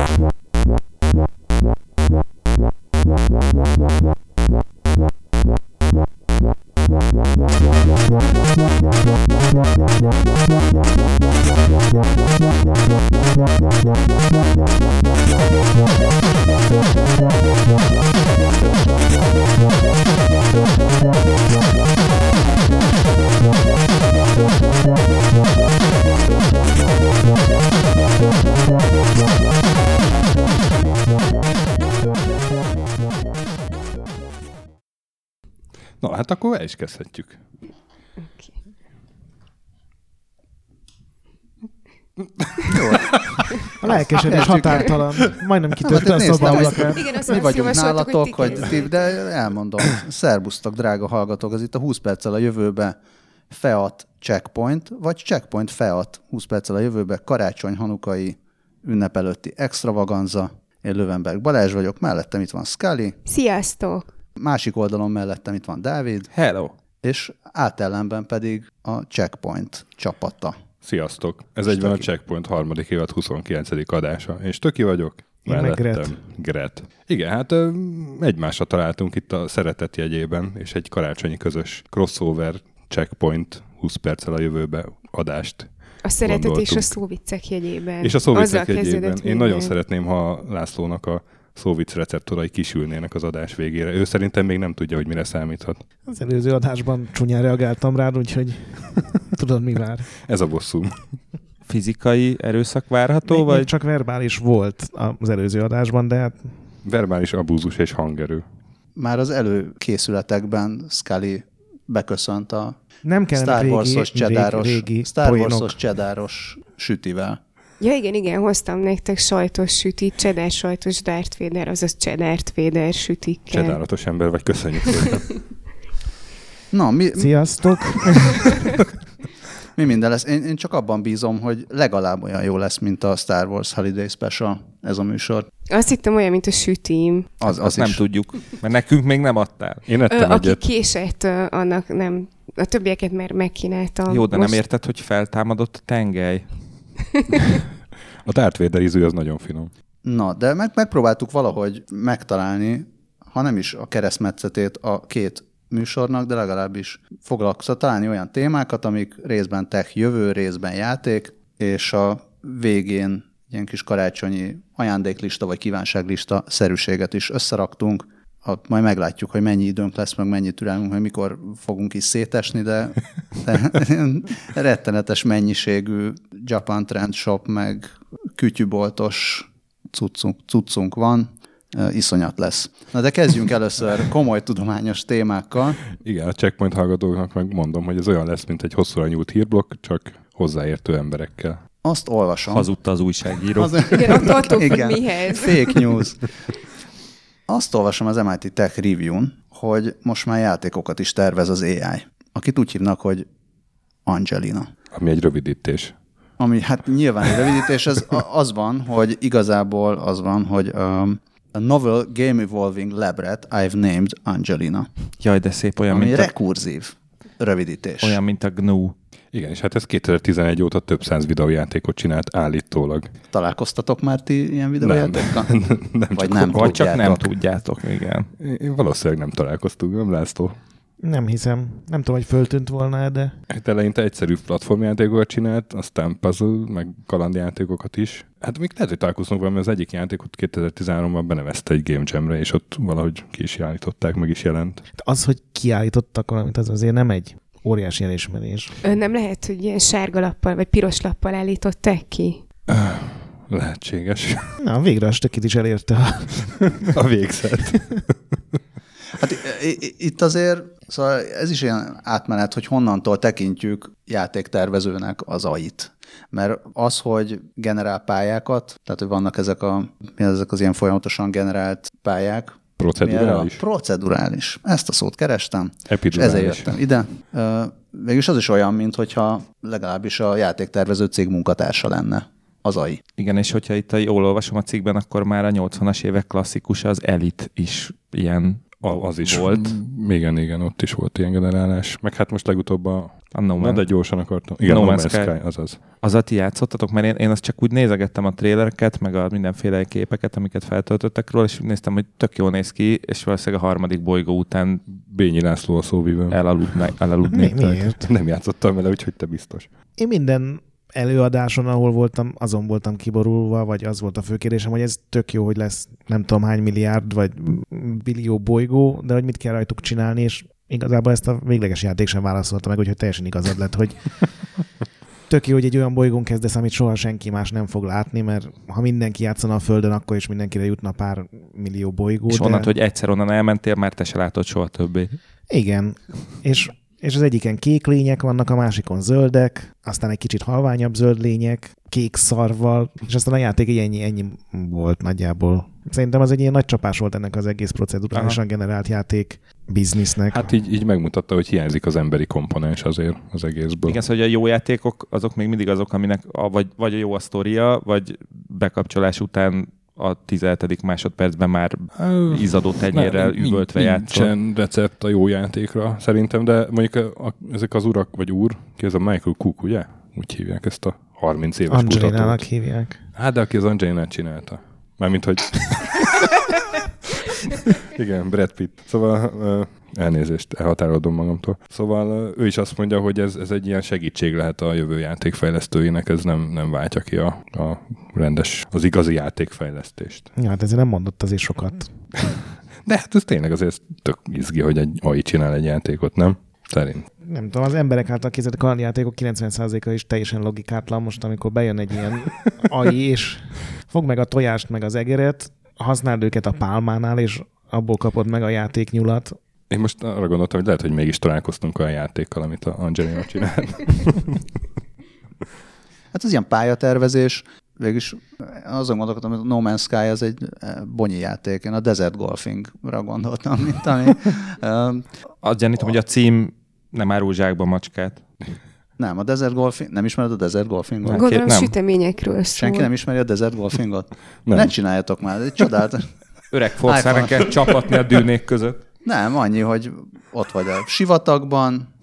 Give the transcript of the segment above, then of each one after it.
What? Na, hát akkor el is kezdhetjük. A lelkesedés határtalan. Majdnem kitörte a Hát hogy- szobát. Igen, azt Mi vagyunk hogy nálatok, hogy ti, de elmondom. Szerbusztok, drága hallgatók, ez itt a 20 perccel a jövőbe FEAT checkpoint, vagy checkpoint FEAT 20 perccel a jövőbe karácsony hanukai ünnep előtti extravaganza. Én Lövenberg Balázs vagyok, mellettem itt van Scully, Sziasztok! másik oldalon mellettem itt van Dávid, Hello! És átellenben pedig a checkpoint csapata. Sziasztok! Ez egyben a. Checkpoint harmadik évad 29. adása. És Töki vagyok. Én meg Mellettem Gret. Igen, hát egymásra találtunk itt a szeretet jegyében, és egy karácsonyi közös crossover Checkpoint 20 perccel a jövőbe adást. A szeretet és a szóviccek jegyében. És a Azzal szóvicek jegyében. Én minden. nagyon szeretném, ha Lászlónak a szóvic receptorai kisülnének az adás végére. Ő szerintem még nem tudja, hogy mire számíthat. Az előző adásban csúnyán reagáltam rád, úgyhogy tudod mi vár. Ez a bosszú. Fizikai erőszak várható, Még, vagy még csak verbális volt az előző adásban, de hát Verbális abúzus és hangerő. Már az előkészületekben Scully beköszönt a nem kellene Star régi, Wars-os, csedáros, régi, régi Star. Wars-os csedáros sütivel. Ja igen, igen, hoztam nektek sajtos sütit, cheddar sajtos Darth Vader, azaz cheddar Vader sütikkel. Csedálatos ember vagy, köszönjük szépen. Na, mi, Sziasztok! mi minden lesz? Én, én csak abban bízom, hogy legalább olyan jó lesz, mint a Star Wars Holiday Special, ez a műsor. Azt hittem olyan, mint a sütim. Az, azt az nem is. tudjuk, mert nekünk még nem adtál. Én Ö, ettem aki egyet. késett, ö, annak nem. A többieket már megkínáltam. Jó, de nem Most- érted, hogy feltámadott a tengely? A Darth ízű az nagyon finom. Na, de meg, megpróbáltuk valahogy megtalálni, ha nem is a keresztmetszetét a két műsornak, de legalábbis foglalkoztat találni olyan témákat, amik részben tech jövő, részben játék, és a végén ilyen kis karácsonyi ajándéklista vagy kívánságlista szerűséget is összeraktunk. Ott majd meglátjuk, hogy mennyi időnk lesz, meg mennyi türelmünk, hogy mikor fogunk is szétesni, de, de rettenetes mennyiségű Japan Trend Shop, meg kütyüboltos cuccunk, cuccunk van, iszonyat lesz. Na de kezdjünk először komoly tudományos témákkal. Igen, a checkpoint hallgatóknak meg mondom, hogy ez olyan lesz, mint egy hosszúra nyúlt hírblokk, csak hozzáértő emberekkel. Azt olvasom. Hazudta az újságíró. Az, Igen, attól függ Igen. mihez. Fake news. Azt olvasom az MIT Tech Review-n, hogy most már játékokat is tervez az AI, akit úgy hívnak, hogy Angelina. Ami egy rövidítés. Ami hát nyilván egy rövidítés, ez a- az van, hogy igazából az van, hogy um, a Novel Game Evolving Labret I've named Angelina, Jaj, de szép, olyan, ami mint a, rekurzív rövidítés. olyan, mint a GNU. Igen, és hát ez 2011 óta több száz videójátékot csinált állítólag. Találkoztatok már ti ilyen videójátékkal? nem Vagy csak nem Vagy csak nem tudjátok. igen. Én valószínűleg nem találkoztunk, nem László? Nem hiszem. Nem tudom, hogy föltűnt volna, de Hát eleinte egyszerű platformjátékokat csinált, aztán puzzle, meg kalandjátékokat is. Hát még lehet, hogy találkoztunk valami, az egyik játékot 2013-ban benevezte egy Game Jam-re, és ott valahogy ki is állították, meg is jelent. az, hogy kiállítottak valamit, az azért nem egy óriási elismerés. Ö, Nem lehet, hogy ilyen sárga lappal vagy piros lappal állították ki? Lehetséges. Na, végre a stökit is elérte a A végzet. Hát itt azért, szóval ez is ilyen átmenet, hogy honnantól tekintjük játéktervezőnek az ait. Mert az, hogy generál pályákat, tehát hogy vannak ezek, a, mi az, ezek az ilyen folyamatosan generált pályák, Procedurális. Procedurális. Ezt a szót kerestem, és ezért jöttem ide. Ö, Végülis az is olyan, mint hogyha legalábbis a játéktervező cég munkatársa lenne az AI. Igen, és hogyha itt jól olvasom a cikkben, akkor már a 80-as évek klasszikus az Elit is ilyen az is volt. Igen, igen, ott is volt ilyen generálás. Meg hát most legutóbb a... A No Na, Man. de gyorsan akartam. Igen, No No, Man's Sky. Sky, azaz. Azzal ti játszottatok, mert én, én azt csak úgy nézegettem a trélereket, meg a mindenféle képeket, amiket feltöltöttek róla, és úgy néztem, hogy tök jól néz ki, és valószínűleg a harmadik bolygó után Bényi László a szóvivőm. elaludni, Mi, elaludnék. miért? Nem játszottam vele, úgyhogy te biztos. Én minden előadáson, ahol voltam, azon voltam kiborulva, vagy az volt a fő kérdésem, hogy ez tök jó, hogy lesz nem tudom hány milliárd, vagy billió bolygó, de hogy mit kell rajtuk csinálni, és igazából ezt a végleges játék sem válaszolta meg, úgyhogy teljesen igazad lett, hogy tök jó, hogy egy olyan bolygón kezdesz, amit soha senki más nem fog látni, mert ha mindenki játszana a Földön, akkor is mindenkire jutna pár millió bolygó. És de... onnantól, hogy egyszer onnan elmentél, már te se látod soha többé. Igen, és, és az egyiken kék lények vannak, a másikon zöldek, aztán egy kicsit halványabb zöld lények, kék szarval, és aztán a játék így ennyi, ennyi volt nagyjából. Szerintem az egy ilyen nagy csapás volt ennek az egész procedurálisan generált játék biznisznek. Hát így, így megmutatta, hogy hiányzik az emberi komponens azért az egészből. Igen, szóval hogy a jó játékok azok még mindig azok, aminek a, vagy, vagy a jó a sztoria, vagy bekapcsolás után a 17. másodpercben már izadó tenyérrel üvöltve játszol. Nincsen recept a jó játékra, szerintem, de mondjuk a, a, ezek az urak, vagy úr, ki ez a Michael Cook, ugye? Úgy hívják ezt a 30 éves Angelinának kutatót. hívják. Hát, de aki az Angelina csinálta. Mármint, hogy... Igen, Brad Pitt. Szóval ö, elnézést, elhatárolodom magamtól. Szóval ö, ő is azt mondja, hogy ez, ez egy ilyen segítség lehet a jövő játékfejlesztőinek, ez nem, nem váltja ki a, a rendes, az igazi játékfejlesztést. Ja, hát ezért nem mondott azért sokat. De hát ez tényleg azért tök izgi, hogy egy AI csinál egy játékot, nem? Szerint. Nem tudom, az emberek által készített kalandjátékok 90%-a is teljesen logikátlan most, amikor bejön egy ilyen AI, és fog meg a tojást, meg az egeret, használd őket a pálmánál, és abból kapod meg a játéknyulat. Én most arra gondoltam, hogy lehet, hogy mégis találkoztunk olyan játékkal, amit a Angelina csinált. Hát az ilyen pályatervezés, végülis azon gondolkodtam, hogy a No Man's Sky az egy eh, bonyi játék. Én a Desert Golfingra gondoltam, mint ami... eh, Azt gyanítom, hogy a cím nem árul zsákba macskát. Nem, a Desert Golfing, nem ismered a Desert Golfingot? Gondolom nem. süteményekről szól. Senki nem ismeri a Desert Golfingot? Nem. Ne csináljatok már, ez egy csodálatos. Öreg kell csapatni a dűnék között. Nem, annyi, hogy ott vagy a sivatagban,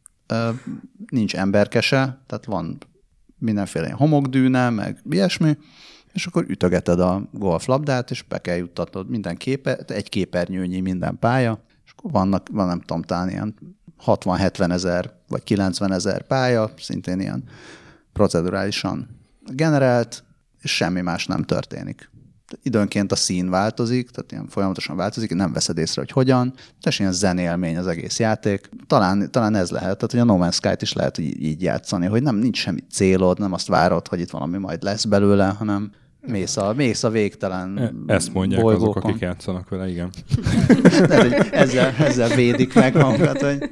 nincs emberkese, tehát van mindenféle homokdűne, meg ilyesmi, és akkor ütögeted a golflabdát, és be kell juttatnod minden képe, egy képernyőnyi minden pálya, és akkor vannak, van nem tudom, talán ilyen 60-70 ezer, vagy 90 ezer pálya, szintén ilyen procedurálisan generált, és semmi más nem történik. Időnként a szín változik, tehát ilyen folyamatosan változik, nem veszed észre, hogy hogyan, és ilyen zenélmény az egész játék. Talán, talán ez lehet, tehát hogy a No Man's Sky-t is lehet így, így játszani, hogy nem nincs semmi célod, nem azt várod, hogy itt valami majd lesz belőle, hanem mész a, mész a végtelen E- Ezt mondják bolygókon. azok, akik játszanak vele, igen. Lehet, hogy ezzel, ezzel védik meg magukat, hogy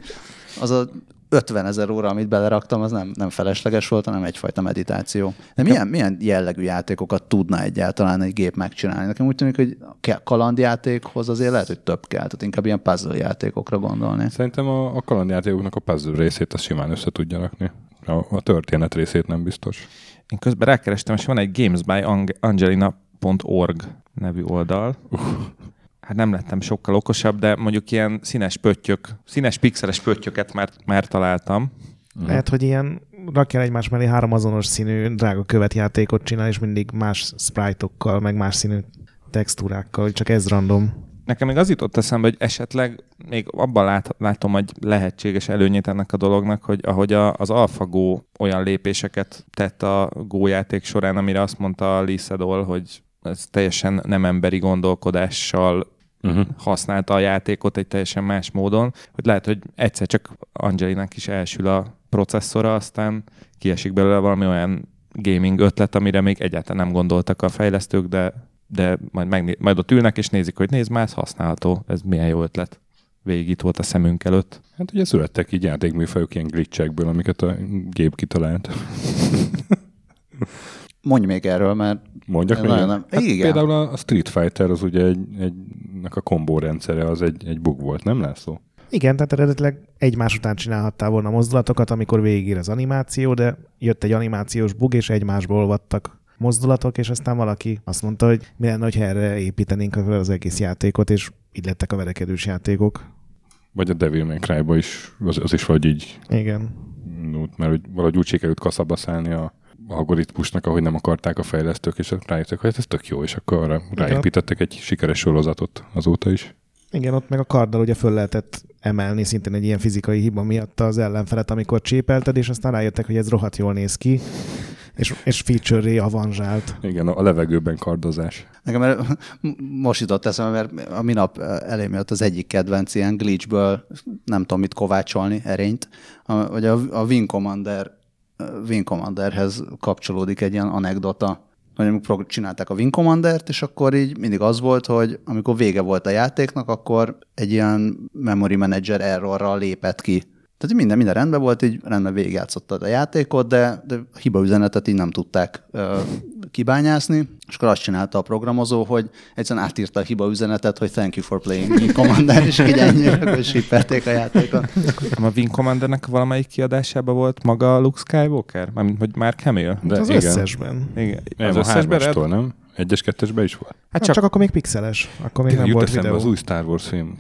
az a 50 ezer óra, amit beleraktam, az nem, nem felesleges volt, hanem egyfajta meditáció. De milyen, milyen jellegű játékokat tudna egyáltalán egy gép megcsinálni? Nekem úgy tűnik, hogy a kalandjátékhoz azért lehet, hogy több kell, tehát inkább ilyen puzzle játékokra gondolni. Szerintem a, a kalandjátékoknak a puzzle részét azt simán össze tudja rakni. A, a történet részét nem biztos. Én közben rákerestem, és van egy gamesbyangelina.org nevű oldal. Hát nem lettem sokkal okosabb, de mondjuk ilyen színes pöttyök, színes pixeles pöttyöket már, már találtam. Mm. Lehet, hogy ilyen rakjál egymás mellé három azonos színű drága követjátékot csinál, és mindig más sprite-okkal, meg más színű textúrákkal, csak ez random. Nekem még az jutott eszembe, hogy esetleg még abban lát, látom, hogy lehetséges előnyét ennek a dolognak, hogy ahogy a, az AlphaGo olyan lépéseket tett a Go játék során, amire azt mondta Lee Sedol, hogy ez teljesen nem emberi gondolkodással Uh-huh. használta a játékot egy teljesen más módon, hogy lehet, hogy egyszer csak Angelinak is elsül a processzora, aztán kiesik belőle valami olyan gaming ötlet, amire még egyáltalán nem gondoltak a fejlesztők, de, de majd, megné- majd ott ülnek és nézik, hogy nézd már, ez használható, ez milyen jó ötlet. Végig itt volt a szemünk előtt. Hát ugye születtek így játékműfajok ilyen glitchekből, amiket a gép kitalált. Mondj még erről, mert Mondjak még? Nem. Hát Igen. például a Street Fighter az ugye egy, egy a kombó rendszere az egy, egy bug volt, nem László? Igen, tehát eredetileg egymás után csinálhattál volna mozdulatokat, amikor végigír az animáció, de jött egy animációs bug, és egymásból olvadtak mozdulatok, és aztán valaki azt mondta, hogy mi lenne, hogyha erre építenénk az egész játékot, és így lettek a verekedős játékok. Vagy a Devil May cry is, az, az is vagy így, Igen. mert hogy valahogy úgy sikerült kaszaба szállni a algoritmusnak, ahogy nem akarták a fejlesztők, és rájöttek, hogy ez tök jó, és akkor arra ráépítettek egy sikeres sorozatot azóta is. Igen, ott meg a karddal ugye föl lehetett emelni szintén egy ilyen fizikai hiba miatt az ellenfelet, amikor csépelted, és aztán rájöttek, hogy ez rohadt jól néz ki, és, és feature-ré avanzsált. Igen, a levegőben kardozás. Nekem mert most jutott eszembe, mert a minap elém jött az egyik kedvenc ilyen glitchből, nem tudom mit kovácsolni, erényt, hogy a, a Wing Commander Wing Commanderhez kapcsolódik egy ilyen anekdota, hogy amikor csinálták a Wing Commander-t, és akkor így mindig az volt, hogy amikor vége volt a játéknak, akkor egy ilyen memory manager errorral lépett ki tehát minden, minden rendben volt, így rendben végigjátszottad a játékot, de, de a hiba üzenetet így nem tudták uh, kibányászni, és akkor azt csinálta a programozó, hogy egyszerűen átírta a hiba üzenetet, hogy thank you for playing Wing Commander, és így ennyi, a játékot. A Wing Commandernek valamelyik kiadásában volt maga Luke Skywalker? Mármint, hogy már Camille? De az igen. összesben. Igen. Az, az összesben, nem? Egyes, kettesben is volt? Hát csak, csak akkor még pixeles. Akkor még nem volt videó. az új Star Wars film.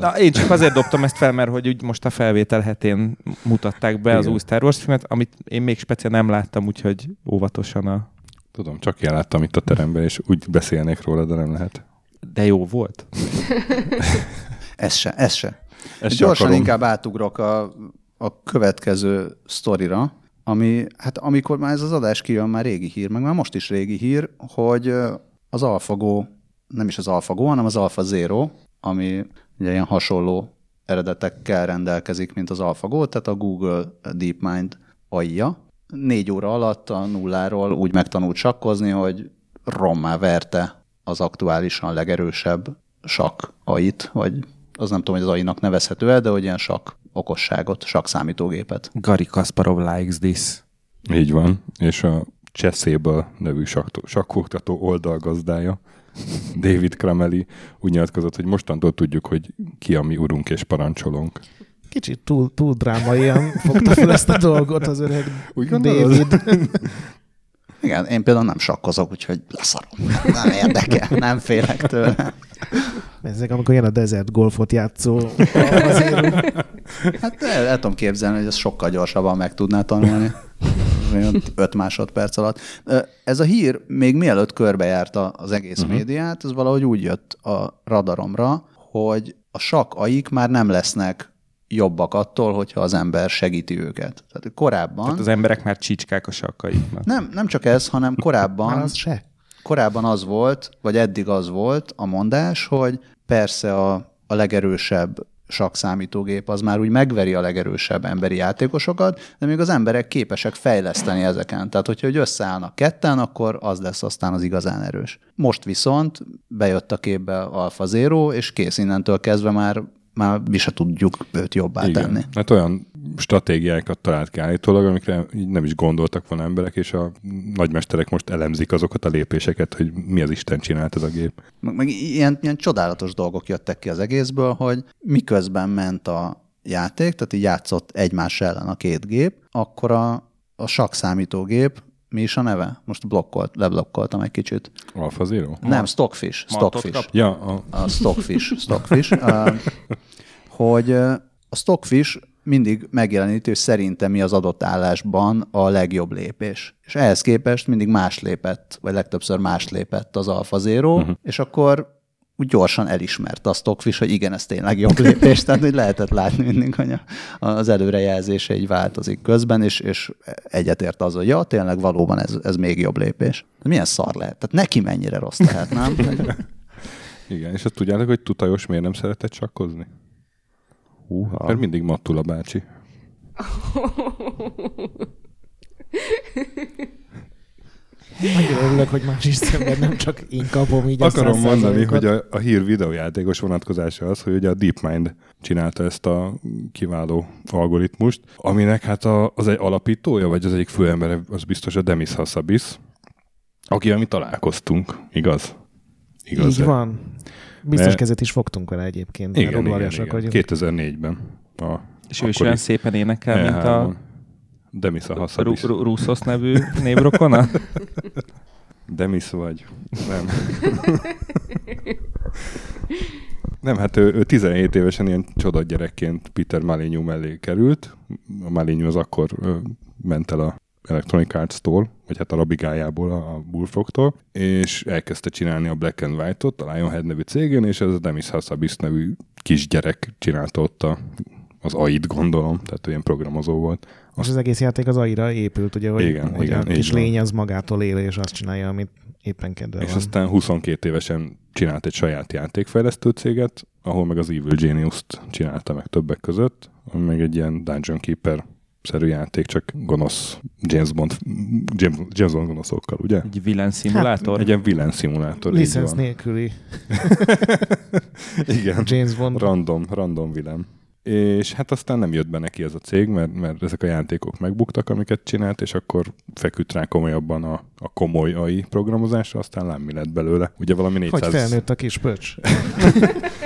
Na, én csak azért dobtam ezt fel, mert hogy úgy most a felvétel hetén mutatták be Igen. az új Star Wars filmet, amit én még speciál nem láttam, úgyhogy óvatosan a... Tudom, csak én láttam itt a teremben, és úgy beszélnék róla, de nem lehet. De jó volt. ez se, ez se. Ez Gyorsan akarom. inkább átugrok a, a következő sztorira, ami, hát amikor már ez az adás kijön, már régi hír, meg már most is régi hír, hogy az AlphaGo, nem is az AlphaGo, hanem az AlphaZero, ami ugye ilyen hasonló eredetekkel rendelkezik, mint az AlphaGo, tehát a Google DeepMind AI-ja. Négy óra alatt a nulláról úgy megtanult sakkozni, hogy rommá verte az aktuálisan legerősebb sakk AI-t, vagy az nem tudom, hogy az AI-nak nevezhető el, de hogy ilyen sakk okosságot, sakk számítógépet. Gary Kasparov likes this. Így van, és a Chessable nevű sakkoktató oldalgazdája, David Krameli úgy nyilatkozott, hogy mostantól tudjuk, hogy ki a mi urunk és parancsolónk. Kicsit túl, túl drámaian fogta fel ezt a dolgot az öreg Úgy David. Igen, én például nem sakkozok, úgyhogy leszarom. Nem érdekel, nem félek tőle. Ezek, amikor jön a desert golfot játszó Hát el, el tudom képzelni, hogy ez sokkal gyorsabban meg tudná tanulni. 5 másodperc alatt. Ez a hír még mielőtt körbejárta az egész uh-huh. médiát, ez valahogy úgy jött a radaromra, hogy a sakaik már nem lesznek jobbak attól, hogyha az ember segíti őket. Tehát korábban... Tehát az emberek már csicskák a sakkaiknak. Nem, nem csak ez, hanem korábban... az se. Korábban az volt, vagy eddig az volt a mondás, hogy persze a, a legerősebb sakszámítógép az már úgy megveri a legerősebb emberi játékosokat, de még az emberek képesek fejleszteni ezeken. Tehát, hogyha hogy összeállnak ketten, akkor az lesz aztán az igazán erős. Most viszont bejött a képbe Alfa Zero, és kész innentől kezdve már már mi se tudjuk őt jobbá Igen. tenni. Hát olyan stratégiákat talált ki állítólag, amikre nem is gondoltak volna emberek, és a nagymesterek most elemzik azokat a lépéseket, hogy mi az Isten csinált ez a gép. Meg, meg ilyen, ilyen csodálatos dolgok jöttek ki az egészből, hogy miközben ment a játék, tehát így játszott egymás ellen a két gép, akkor a, a sakszámítógép mi is a neve? Most blokkolt, leblokkoltam egy kicsit. Alpha Zero? Nem, Stockfish. Stockfish. Ja, a... a Stockfish. Stockfish. uh, hogy a Stockfish mindig megjeleníti, hogy szerintem mi az adott állásban a legjobb lépés. És ehhez képest mindig más lépett, vagy legtöbbször más lépett az Alpha Zero, uh-huh. és akkor úgy gyorsan elismert a Stockfish, hogy igen, ez tényleg jobb lépés, tehát hogy lehetett látni mindig, hogy az előrejelzése így változik közben, és, és egyetért az, hogy ja, tényleg valóban ez, ez még jobb lépés. De milyen szar lehet? Tehát neki mennyire rossz lehet, nem? igen, és azt tudjátok, hogy Tutajos miért nem szeretett csakkozni? Húha. Mert mindig Mattula bácsi. Nagyon örülök, hogy más is szenved, nem csak én kapom így Akarom mondani, hogy a, a hír videójátékos vonatkozása az, hogy ugye a DeepMind csinálta ezt a kiváló algoritmust, aminek hát a, az egy alapítója, vagy az egyik főember, az biztos a Demis Hassabis, akivel mi találkoztunk, igaz? Igaz Így van. Biztos Mert... kezet is fogtunk vele egyébként. Igen, igen, igen. 2004-ben. A, és ő is olyan szépen énekel, mint a Demisa Hassabis. Russos nevű névrokona? Demis vagy. Nem. Nem, hát ő, ő 17 évesen ilyen csodat gyerekként Peter Malignu mellé került. A Malignu az akkor ö, ment el a Electronic Arts-tól, vagy hát a rabigájából, a Bullfrogtól, és elkezdte csinálni a Black and White-ot, a Lionhead nevű cégén, és ez a Demis Hassabis nevű kisgyerek csinálta ott a, az AI-t, gondolom, tehát ő ilyen programozó volt. És az egész játék az AI-ra épült, ugye, hogy, Igen, hogy igen, a kis lény az magától él, és azt csinálja, amit éppen kedve És van. aztán 22 évesen csinált egy saját játékfejlesztő céget, ahol meg az Evil Genius-t csinálta meg többek között, ami meg egy ilyen Dungeon Keeper szerű játék, csak gonosz James Bond, James, James Bond gonoszokkal, ugye? Egy vilán szimulátor? Egy ilyen vilán szimulátor. Licensz nélküli Igen. James Bond. Random, random vilán. És hát aztán nem jött be neki ez a cég, mert, mert ezek a játékok megbuktak, amiket csinált, és akkor feküdt rá komolyabban a, a komoly AI programozásra, aztán lám mi lett belőle. Ugye valami 400... Hogy felnőtt a kis pöcs.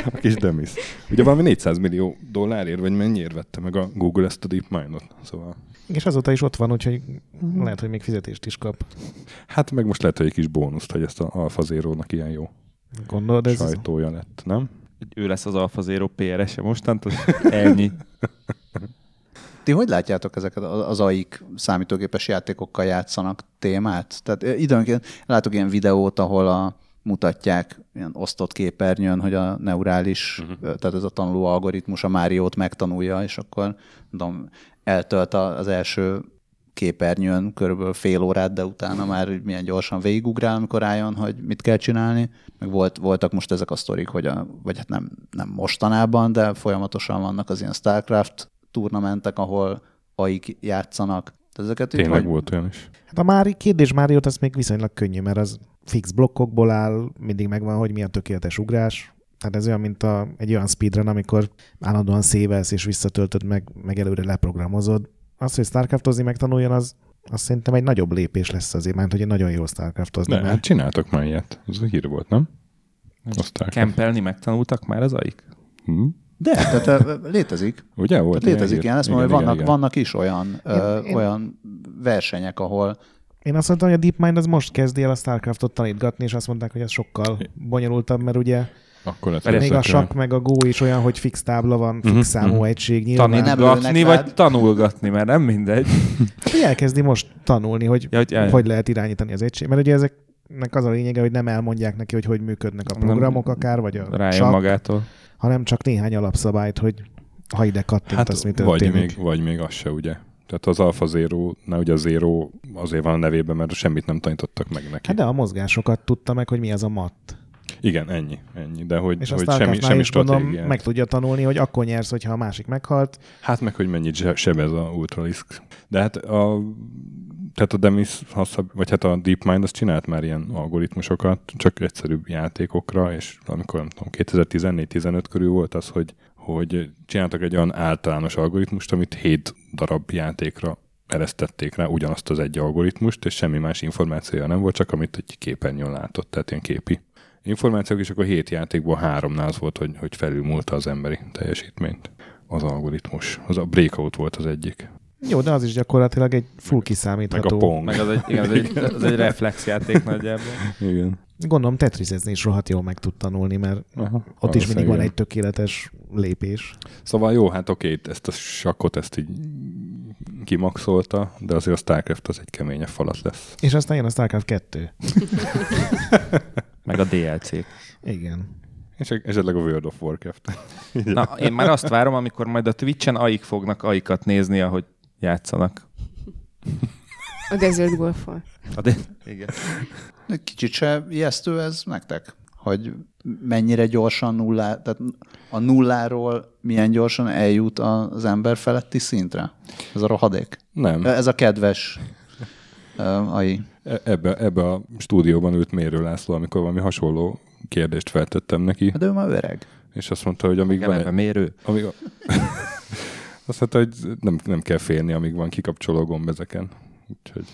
A kis Demis. Ugye valami 400 millió dollárért, vagy mennyiért vette meg a Google ezt a DeepMind-ot. Szóval, És azóta is ott van, úgyhogy lehet, hogy még fizetést is kap. hát meg most lehet, hogy egy kis bónuszt, hogy ezt a Alpha Zero-nak ilyen jó Gondolod, ez sajtója lett, nem? Ő lesz az Alpha Zero PR-ese mostantól? Ennyi. Ti hogy látjátok ezeket az AIK számítógépes játékokkal játszanak témát? Tehát eh, időnként látok ilyen videót, ahol a, mutatják ilyen osztott képernyőn, hogy a neurális, uh-huh. tehát ez a tanuló algoritmus a Máriót megtanulja, és akkor tudom, eltölt a- az első képernyőn körülbelül fél órát, de utána már úgy milyen gyorsan végigugrál, amikor rájön, hogy mit kell csinálni. Meg volt, voltak most ezek a sztorik, hogy a, vagy hát nem, nem mostanában, de folyamatosan vannak az ilyen StarCraft turnamentek, ahol aik játszanak. Ezeket Tényleg hogy, volt olyan is. Hát a Mári, kérdés Máriót az még viszonylag könnyű, mert az fix blokkokból áll, mindig megvan, hogy milyen tökéletes ugrás. Tehát ez olyan, mint a, egy olyan speedrun, amikor állandóan szévelsz és visszatöltöd meg, meg előre leprogramozod. Az, hogy Starcraftozni megtanuljon, az, az szerintem egy nagyobb lépés lesz azért, mert hogy nagyon jó Starcraftozni. De mert hát csináltak már ilyet. Ez a hír volt, nem? Kempelni megtanultak már az aik? Hm? De, tehát ö, létezik. Ugye volt? Tehát létezik ilyen, ezt Igen, mondom, hogy vannak, igen. vannak is olyan, ö, Én- én- olyan versenyek, ahol Én azt mondtam, hogy a DeepMind az most kezdi el a Starcraftot tanítgatni, és azt mondták, hogy ez sokkal bonyolultabb, mert ugye Akkor Pedig még a sakk meg a Go is olyan, hogy fix tábla van, fix Mhm, számú mhm. egység. Nyilván, nem Tanítgatni, ülnek rád. vagy tanulgatni, mert nem mindegy. Hát, hogy elkezdi most tanulni, hogy Ja, hogy el- hogy lehet irányítani az egység. Mert ugye ezeknek az a lényege, hogy nem elmondják neki, hogy hogy működnek a Nem. programok akár, vagy a Rájön sakk, magától. hanem csak néhány alapszabályt, hogy ha ide kattint, Hát mi vagy még, vagy még az se, ugye? Tehát az Alpha Zero, na ugye a Zero azért van a nevében, mert semmit nem tanítottak meg neki. Hát de a mozgásokat tudta meg, hogy mi az a mat. Igen, ennyi, ennyi. De hogy, És hogy semmi, semmi is gondolom, meg tudja tanulni, hogy akkor nyersz, hogyha a másik meghalt. Hát meg, hogy mennyit sebez a Ultralisk. De hát a, tehát a Demis, Hassab, vagy hát a DeepMind az csinált már ilyen algoritmusokat, csak egyszerűbb játékokra, és amikor nem tudom, 2014-15 körül volt az, hogy, hogy csináltak egy olyan általános algoritmust, amit 7 darab játékra eresztették rá ugyanazt az egy algoritmust, és semmi más információja nem volt, csak amit egy képernyőn látott, tehát ilyen képi információk, és akkor hét játékból háromnál az volt, hogy, hogy felülmúlta az emberi teljesítményt az algoritmus. Az a Breakout volt az egyik. Jó, de az is gyakorlatilag egy full Meg a kiszámítható. Pong. Meg az egy, igen, az egy, az egy reflexjáték nagyjából. Igen. Gondolom Tetrisezni is rohadt jól meg tud tanulni, mert Aha, ott is mindig van egy tökéletes lépés. Szóval jó, hát oké, ezt a sakkot ezt így kimaxolta, de azért a Starcraft az egy keményebb falat lesz. És aztán jön a StarCraft 2. Meg a DLC. Igen. És esetleg a World of Warcraft. Na, én már azt várom, amikor majd a Twitch-en aik fognak aikat nézni, ahogy játszanak. A Desert Golf-on. A de... Igen. Kicsit se ijesztő ez nektek? Hogy mennyire gyorsan nullá, tehát a nulláról milyen gyorsan eljut az ember feletti szintre? Ez a rohadék. Nem, Ez a kedves AI. E- ebbe, ebbe a stúdióban ült Mérő László, amikor valami hasonló kérdést feltettem neki, De ő már öreg. és azt mondta, hogy amíg Igen, van mérő. amíg a... azt mondta, hogy nem, nem kell félni, amíg van kikapcsoló gomb ezeken. Úgyhogy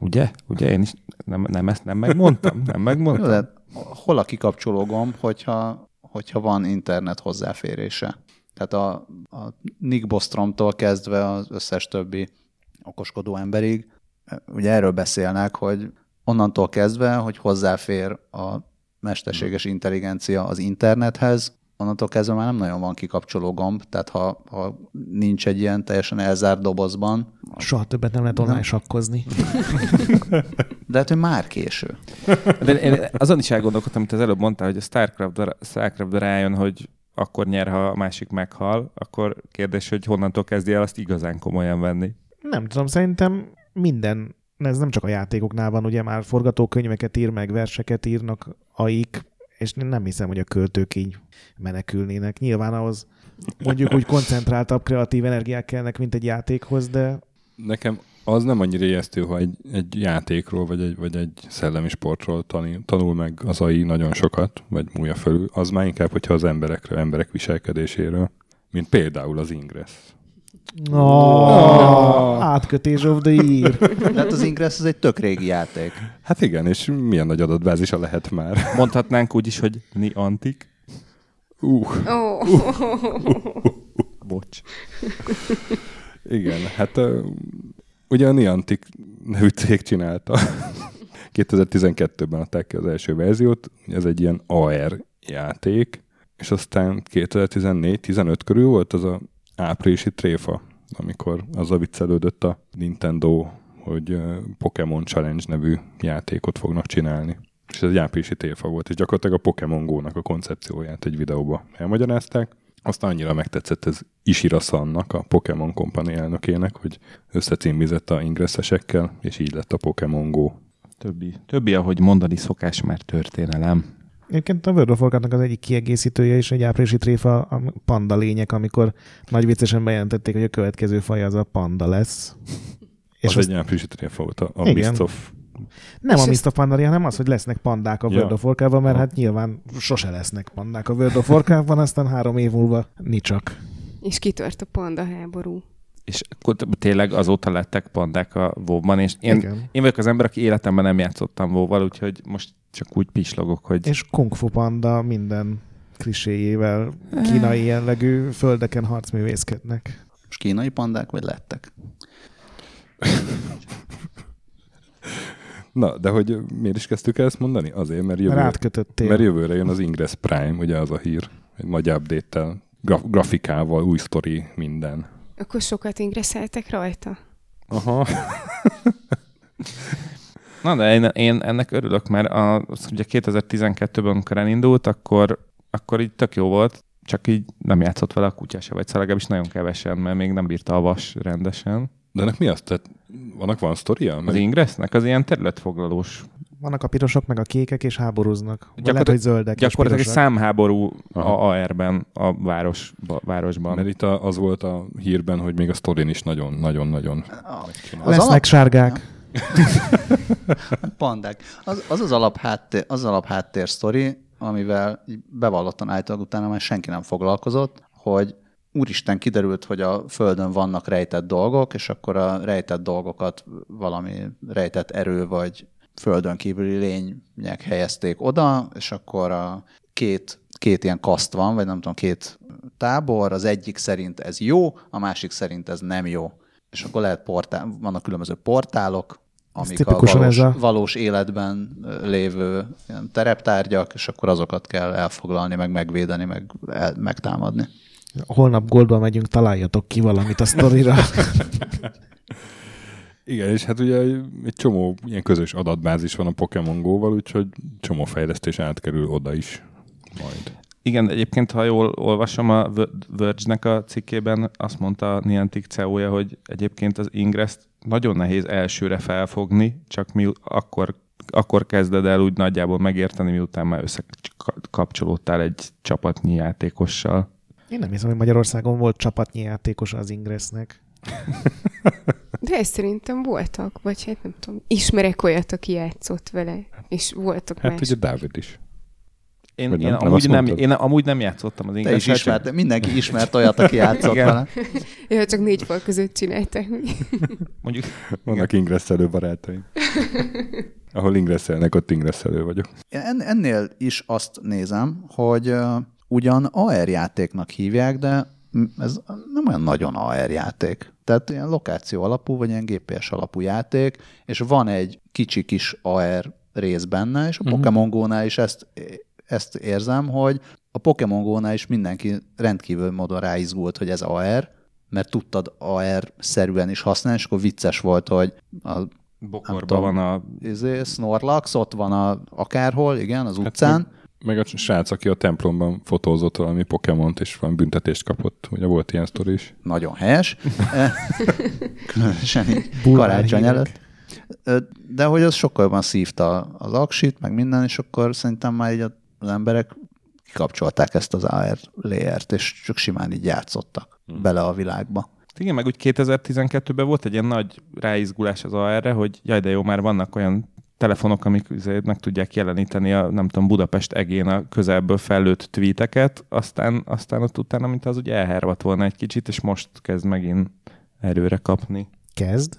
Ugye? Ugye? Én is nem, nem ezt nem megmondtam? Nem megmondtam? de hol a kikapcsoló gomb, hogyha, hogyha van internet hozzáférése? Tehát a, a Nick Bostromtól kezdve az összes többi okoskodó emberig, ugye erről beszélnek, hogy onnantól kezdve, hogy hozzáfér a mesterséges intelligencia az internethez, onnantól kezdve már nem nagyon van kikapcsoló gomb, tehát ha, ha nincs egy ilyen teljesen elzárt dobozban. Soha többet nem lehet online sakkozni. De hát, hogy már késő. De én azon is elgondolkodtam, amit az előbb mondtál, hogy a Starcraft, Starcraft rájön, hogy akkor nyer, ha a másik meghal, akkor kérdés, hogy honnantól kezdi el azt igazán komolyan venni. Nem tudom, szerintem minden, ez nem csak a játékoknál van, ugye már forgatókönyveket ír, meg verseket írnak aik, és nem hiszem, hogy a költők így menekülnének. Nyilván ahhoz mondjuk úgy koncentráltabb kreatív energiák kellnek, mint egy játékhoz, de Nekem az nem annyira ijesztő, ha egy, egy játékról, vagy egy, vagy egy szellemi sportról tanul, tanul meg az AI nagyon sokat, vagy múlja fölül. Az már inkább, hogyha az emberekről, emberek viselkedéséről, mint például az Ingress. Oh, átkötés of the year. De hát az Ingress az egy tök régi játék. Hát igen, és milyen nagy adatbázisa lehet már. Mondhatnánk úgy is, hogy Niantic. Uh, Ó, Bocs. igen, hát uh, ugye a Niantic nevű cég csinálta. 2012-ben adták ki az első verziót, ez egy ilyen AR játék, és aztán 2014-15 körül volt az a áprilisi tréfa, amikor az a viccelődött a Nintendo, hogy Pokémon Challenge nevű játékot fognak csinálni. És ez egy áprilisi tréfa volt, és gyakorlatilag a Pokémon Go-nak a koncepcióját egy videóba elmagyarázták. Aztán annyira megtetszett ez Ishira Sannak, a Pokémon Company elnökének, hogy összecímizett a ingressesekkel, és így lett a Pokémon Go. Többi, többi, ahogy mondani szokás, már történelem. Egyébként a World of Warcraftnak az egyik kiegészítője is egy áprilisi tréfa a panda lények, amikor nagy viccesen bejelentették, hogy a következő faj az a panda lesz. És az azt- egy áprilisi tréfa volt, a, a. Mist of Nem És a Mr. Pandari, hanem az, hogy lesznek pandák a Ja. World of Warcraftban, mert Aha. hát nyilván sose lesznek pandák a World of Warcraftban, aztán három év múlva nicsak. és kitört a panda háború. És akkor tényleg azóta lettek pandák a WoW-ban, és én, Igen. én vagyok az ember, aki életemben nem játszottam WoW-val, úgyhogy most csak úgy pislogok, hogy És Kung Fu Panda minden kliséjével kínai jellegű földeken harcművészkednek. Most kínai pandák, vagy lettek? Na, de hogy miért is kezdtük el ezt mondani? Azért, mert jövő, Mert mert jövőre jön az Ingress Prime, ugye az a hír, egy nagy update-tel, graf- grafikával, új sztori, minden. Akkor sokat ingreszeltek rajta? Aha. Na de én, én ennek örülök, mert a, az ugye 2012-ben, amikor elindult, akkor, akkor így tök jó volt, csak így nem játszott vele a kutya se, vagy szóval legalábbis nagyon kevesen, mert még nem bírta a vas rendesen. De ennek mi az? Tehát vannak van sztoria? Az Meg- Ingressnek az ilyen területfoglalós. Vannak a pirosok, meg a kékek, és háborúznak. Vagy Gyakorlatilag- lehet, hogy zöldek Gyakorlatilag egy számháború Aha. a AR-ben, a város, városban. Mert itt a, az volt a hírben, hogy még a sztorin is nagyon-nagyon-nagyon Lesznek alap- sárgák. Pandák. Az az, az alapháttér, az alapháttér sztori, amivel bevallottan állítólag utána már senki nem foglalkozott, hogy úristen kiderült, hogy a Földön vannak rejtett dolgok, és akkor a rejtett dolgokat valami rejtett erő vagy földön kívüli lények helyezték oda, és akkor a két, két ilyen kaszt van, vagy nem tudom, két tábor, az egyik szerint ez jó, a másik szerint ez nem jó. És akkor lehet portál, vannak különböző portálok, amik a valós, ez a- valós életben lévő ilyen tereptárgyak, és akkor azokat kell elfoglalni, meg megvédeni, meg el, megtámadni. Holnap Goldba megyünk, találjatok ki valamit a sztorira. Igen, és hát ugye egy csomó ilyen közös adatbázis van a Pokémon Go-val, úgyhogy csomó fejlesztés átkerül oda is majd. Igen, de egyébként, ha jól olvasom, a Ver- Verge-nek a cikkében azt mondta a Niantic CEO-ja, hogy egyébként az ingress nagyon nehéz elsőre felfogni, csak mi akkor, akkor kezded el úgy nagyjából megérteni, miután már összekapcsolódtál egy csapatnyi játékossal. Én nem hiszem, hogy Magyarországon volt csapatnyi játékos az Ingressnek. De ezt szerintem voltak, vagy hát nem tudom. Ismerek olyat, aki játszott vele, és voltak Hát más. ugye Dávid is. Én, Vagy én, nem? Nem amúgy nem, én amúgy nem játszottam az Te is ismert, mindenki ismert olyat, aki játszott vele. Ja, csak négy fal között csinálták. Mondjuk Vannak ingresszelő barátaim. Ahol ingresszelnek, ott ingresszelő vagyok. En- ennél is azt nézem, hogy uh, ugyan AR játéknak hívják, de ez nem olyan nagyon AR játék. Tehát ilyen lokáció alapú, vagy ilyen GPS alapú játék, és van egy kicsi kis AR rész benne, és a Mhm. Pokémon Go-nál is ezt, ezt érzem, hogy a Pokémon Go-nál is mindenki rendkívül módon ráizgult, hogy ez AR, mert tudtad AR-szerűen is használni, és akkor vicces volt, hogy a Bokorban tudom. van a... izé, Snorlax ott van a, akárhol, igen, Hát az utcán. Meg a srác, aki a templomban fotózott valami Pokémont, és van büntetést kapott. Ugye volt ilyen sztori is. nagyon helyes. Különösen karácsony előtt. De hogy az sokkal jobban szívta az aksit, meg minden, és akkor szerintem már így az emberek kikapcsolták ezt az AR layert, és csak simán így játszottak bele a világba. Igen, meg úgy 2012-ben volt egy ilyen nagy ráizgulás az AR-re, hogy jaj, de jó, már vannak olyan telefonok, amik azért meg tudják jeleníteni a, nem tudom, Budapest egén a közelből fellőtt tweeteket, aztán, aztán ott utána, mint az ugye elhervadt volna egy kicsit, és most kezd megint erőre kapni. Kezd.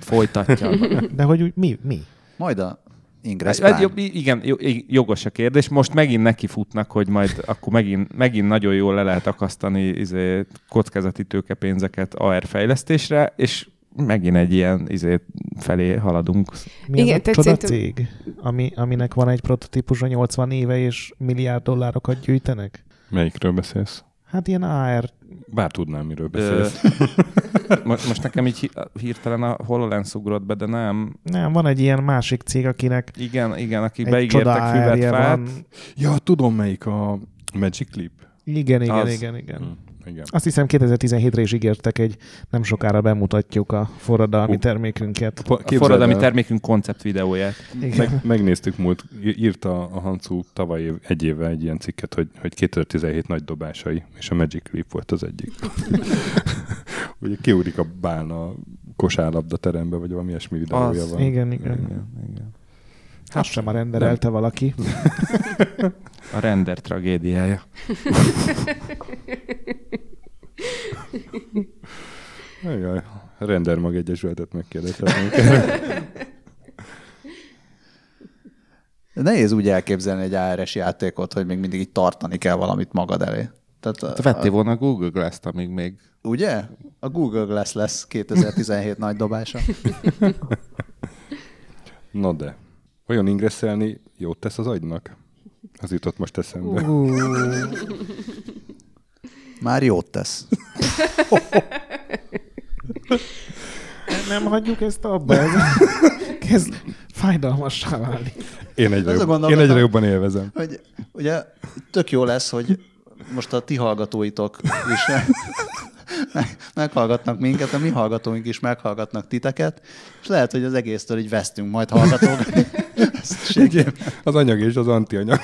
Folytatja. De hogy úgy mi? mi? Majd a Ingress Hát, Prime. jobb, igen, jó- jogos a kérdés. Most megint neki futnak, hogy majd akkor megint, megint nagyon jól le lehet akasztani izé, kockázati tőkepénzeket AR fejlesztésre, és megint egy ilyen izé, felé haladunk. Mi Igen, az a csoda cég, ami, aminek van egy prototípusa 80 éve, és milliárd dollárokat gyűjtenek? Melyikről beszélsz? Hát ilyen AR. Bár tudnám, miről beszélsz. most, most nekem így hi- hirtelen a HoloLens ugrott be, de nem. Nem, van egy ilyen másik cég, akinek Igen, igen, akik egy beígértek csoda füvet, fát. van. Ja, tudom melyik a Magic Clip. Igen, igen, Az. igen, igen. Hm, igen. Azt hiszem 2017-re is ígértek egy nem sokára bemutatjuk a forradalmi Hú. termékünket. A forradalmi el, termékünk koncept videóját. Igen. Meg, megnéztük múlt, írta a Hancu tavaly év, egy éve egy ilyen cikket, hogy, hogy 2017 nagy dobásai, és a Magic Clip volt az egyik. Ugye kiúrik a bálna a kosárlabda terembe, vagy valami ilyesmi videója Az, van. Igen, igen. Igen, igen. Azt sem a renderelte valaki. A render tragédiája. Jaj, Render Mag Egyesületet megkérdezhetnénk. Nehéz úgy elképzelni egy ARS játékot, hogy még mindig így tartani kell valamit magad elé. Tehát, Te vettél volna a Google Glass-t, amíg még Ugye? A Google Glass lesz 2017 nagy dobása. Na de, olyan ingresszelni jót tesz az agynak? Az jutott most eszembe. Már jót tesz. Nem hagyjuk ezt abba. Ez kezd fájdalmassá válni. Én egyre, Ez jobb, gondolat- én egyre jobban élvezem. Hogy ugye tök jó lesz, hogy most a ti hallgatóitok is meghallgatnak minket, a mi hallgatóink is meghallgatnak titeket, és lehet, hogy az egésztől így vesztünk majd hallgatók. Igen, az anyag és az antianyag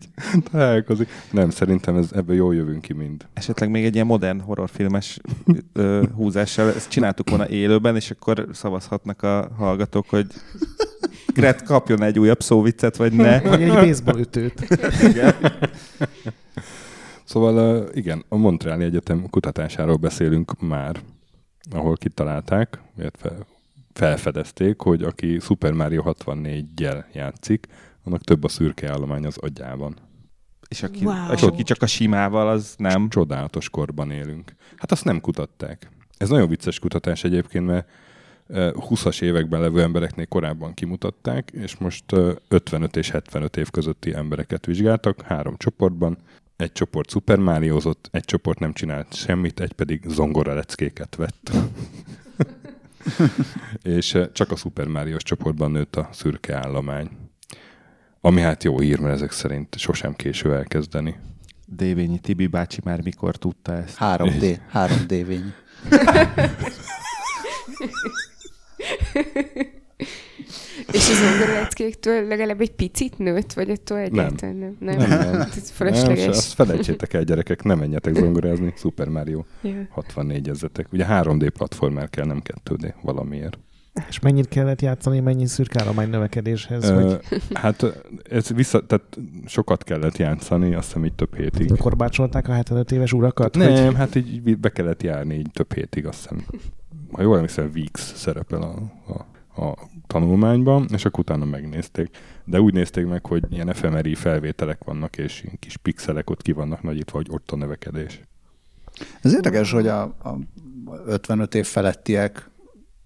találkozik. Nem, szerintem ez, ebből jól jövünk ki mind. esetleg még egy ilyen modern horrorfilmes ö, húzással, ezt csináltuk volna élőben, és akkor szavazhatnak a hallgatók, hogy Gret kapjon egy újabb szóviccet, vagy ne. Vagy egy baseball ütőt. Szóval igen, a Montreali Egyetem kutatásáról beszélünk már, ahol kitalálták, illetve felfedezték, hogy aki Super Mario 64-jel játszik, annak több a szürke állomány az agyában. És aki, Wow. és aki csak a simával, az nem. Csodálatos korban élünk. Hát azt nem kutatták. Ez nagyon vicces kutatás egyébként, mert ö, 20-as években levő embereknél korábban kimutatták, és most ö, 55 és 75 év közötti embereket vizsgáltak három csoportban. Egy csoport Super Mariozott, egy csoport nem csinált semmit, egy pedig zongora leckéket vett. és ö, csak a Super Mario csoportban nőtt a szürke állomány. Ami hát jó hír, mert ezek szerint sosem késő elkezdeni. Dévényi Tibi bácsi már mikor tudta ezt. 3D, 3D vény. És az zongoraleckéktől legalább egy picit nőtt, vagy attól egyáltalán nem? Nem, Nem, nem. Ez Nem, fölösleges. azt felejtsétek el, gyerekek, nem menjetek zongorázni. Super Mario Ja. 64 ezetek. Ugye 3D platformer kell, nem 2D valamiért. És mennyit kellett játszani, mennyi szürkállomány növekedéshez, Ö, hogy hát ez vissza, tehát sokat kellett játszani, azt hiszem így több hétig. korbácsolták a 75 éves urakat? Hogy Nem, hát így így be kellett járni így több hétig, azt hiszem. Ha jól emlékszem, Weeks szerepel a, a, a tanulmányban, és akkor utána megnézték. De úgy nézték meg, hogy ilyen efemeri felvételek vannak, és ilyen kis pixelek ott ki vannak nagyítva, hogy ott a növekedés. Ez érdekes, hogy a, a 55 év felettiek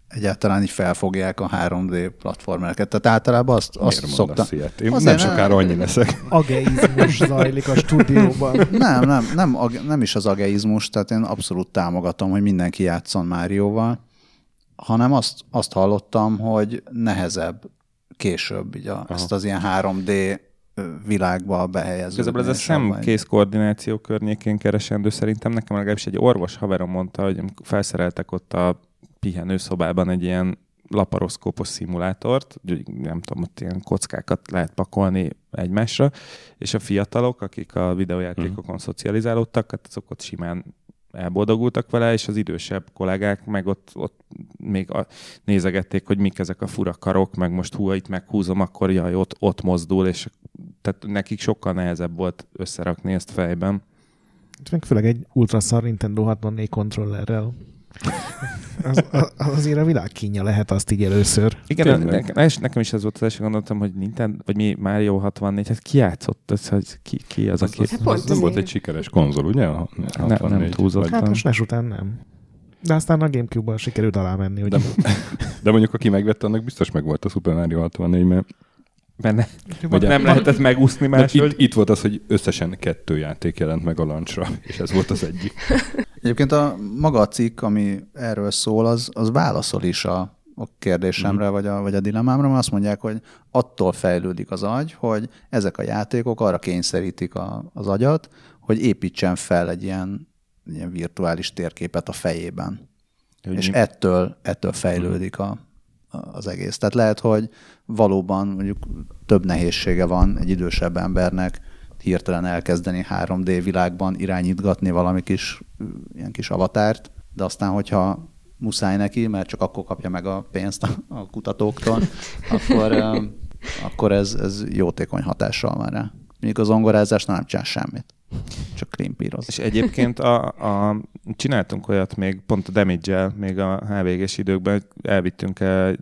egyáltalán így felfogják a 3D platformereket. Tehát általában azt, azt Miért szokta... mondasz ilyet? Én Azért nem sokára annyi leszek. Ageizmus zajlik a stúdióban. Nem, nem, nem, nem is az ageizmus, tehát én abszolút támogatom, hogy mindenki játszon Márióval, hanem azt, azt hallottam, hogy nehezebb később így a, ezt az ilyen 3D világba behelyeződni. Igazából ez a szemkész koordináció környékén keresendő szerintem nekem legalábbis egy orvos haverom mondta, hogy amikor felszereltek ott a pihenőszobában egy ilyen laparoszkópos szimulátort, úgy nem tudom, ott ilyen kockákat lehet pakolni egymásra, és a fiatalok, akik a videójátékokon szocializálódtak, hát azok ott simán elboldogultak vele, és az idősebb kollégák meg ott, ott még a, nézegették, hogy mik ezek a fura karok, meg most hú, itt meghúzom, akkor jaj, ott, ott mozdul, és tehát nekik sokkal nehezebb volt összerakni ezt fejben. Meg főleg egy ultraszar Nintendo 64 kontrollerrel. Az, az, azért a világ kínja lehet azt így először. Igen, nekem, és nekem is ez volt az első gondoltam, hogy Nintendo, vagy mi Mario 64, hát ki játszott, ez, hogy ki, ki az, aki... Az, Hát az, nem volt egy sikeres konzol, ugye? A nem 64, túlzott. vagy- Hát a SNES után nem. De aztán a Gamecube-ban sikerült alá menni, ugye? De mondjuk aki megvette, annak biztos meg volt a Super Mario 64, mert Benne Vagy nem lehetett megúszni mert máshogy. itt, itt volt az, hogy összesen kettő játék jelent meg a lancsra, és ez volt az egyik. Egyébként a maga a cikk, ami erről szól, az, az válaszol is a, a kérdésemre, Mhm. vagy, a, vagy a dilemmámra, mert azt mondják, hogy attól fejlődik az agy, hogy ezek a játékok arra kényszerítik a, az agyat, hogy építsen fel egy ilyen, ilyen virtuális térképet a fejében. Hogy és mi- ettől, ettől fejlődik a, az egész. Tehát lehet, hogy valóban mondjuk több nehézsége van egy idősebb embernek hirtelen elkezdeni 3D világban irányítgatni valami kis, ilyen kis avatárt, de aztán, hogyha muszáj neki, mert csak akkor kapja meg a pénzt a, a kutatóktól, akkor, akkor ez, ez jótékony hatással van rá. Mondjuk az zongorázás nem csinál semmit. Csak klimpíroz. És egyébként a, a, csináltunk olyat még pont a damage még a HVG-s időkben, elvittünk egy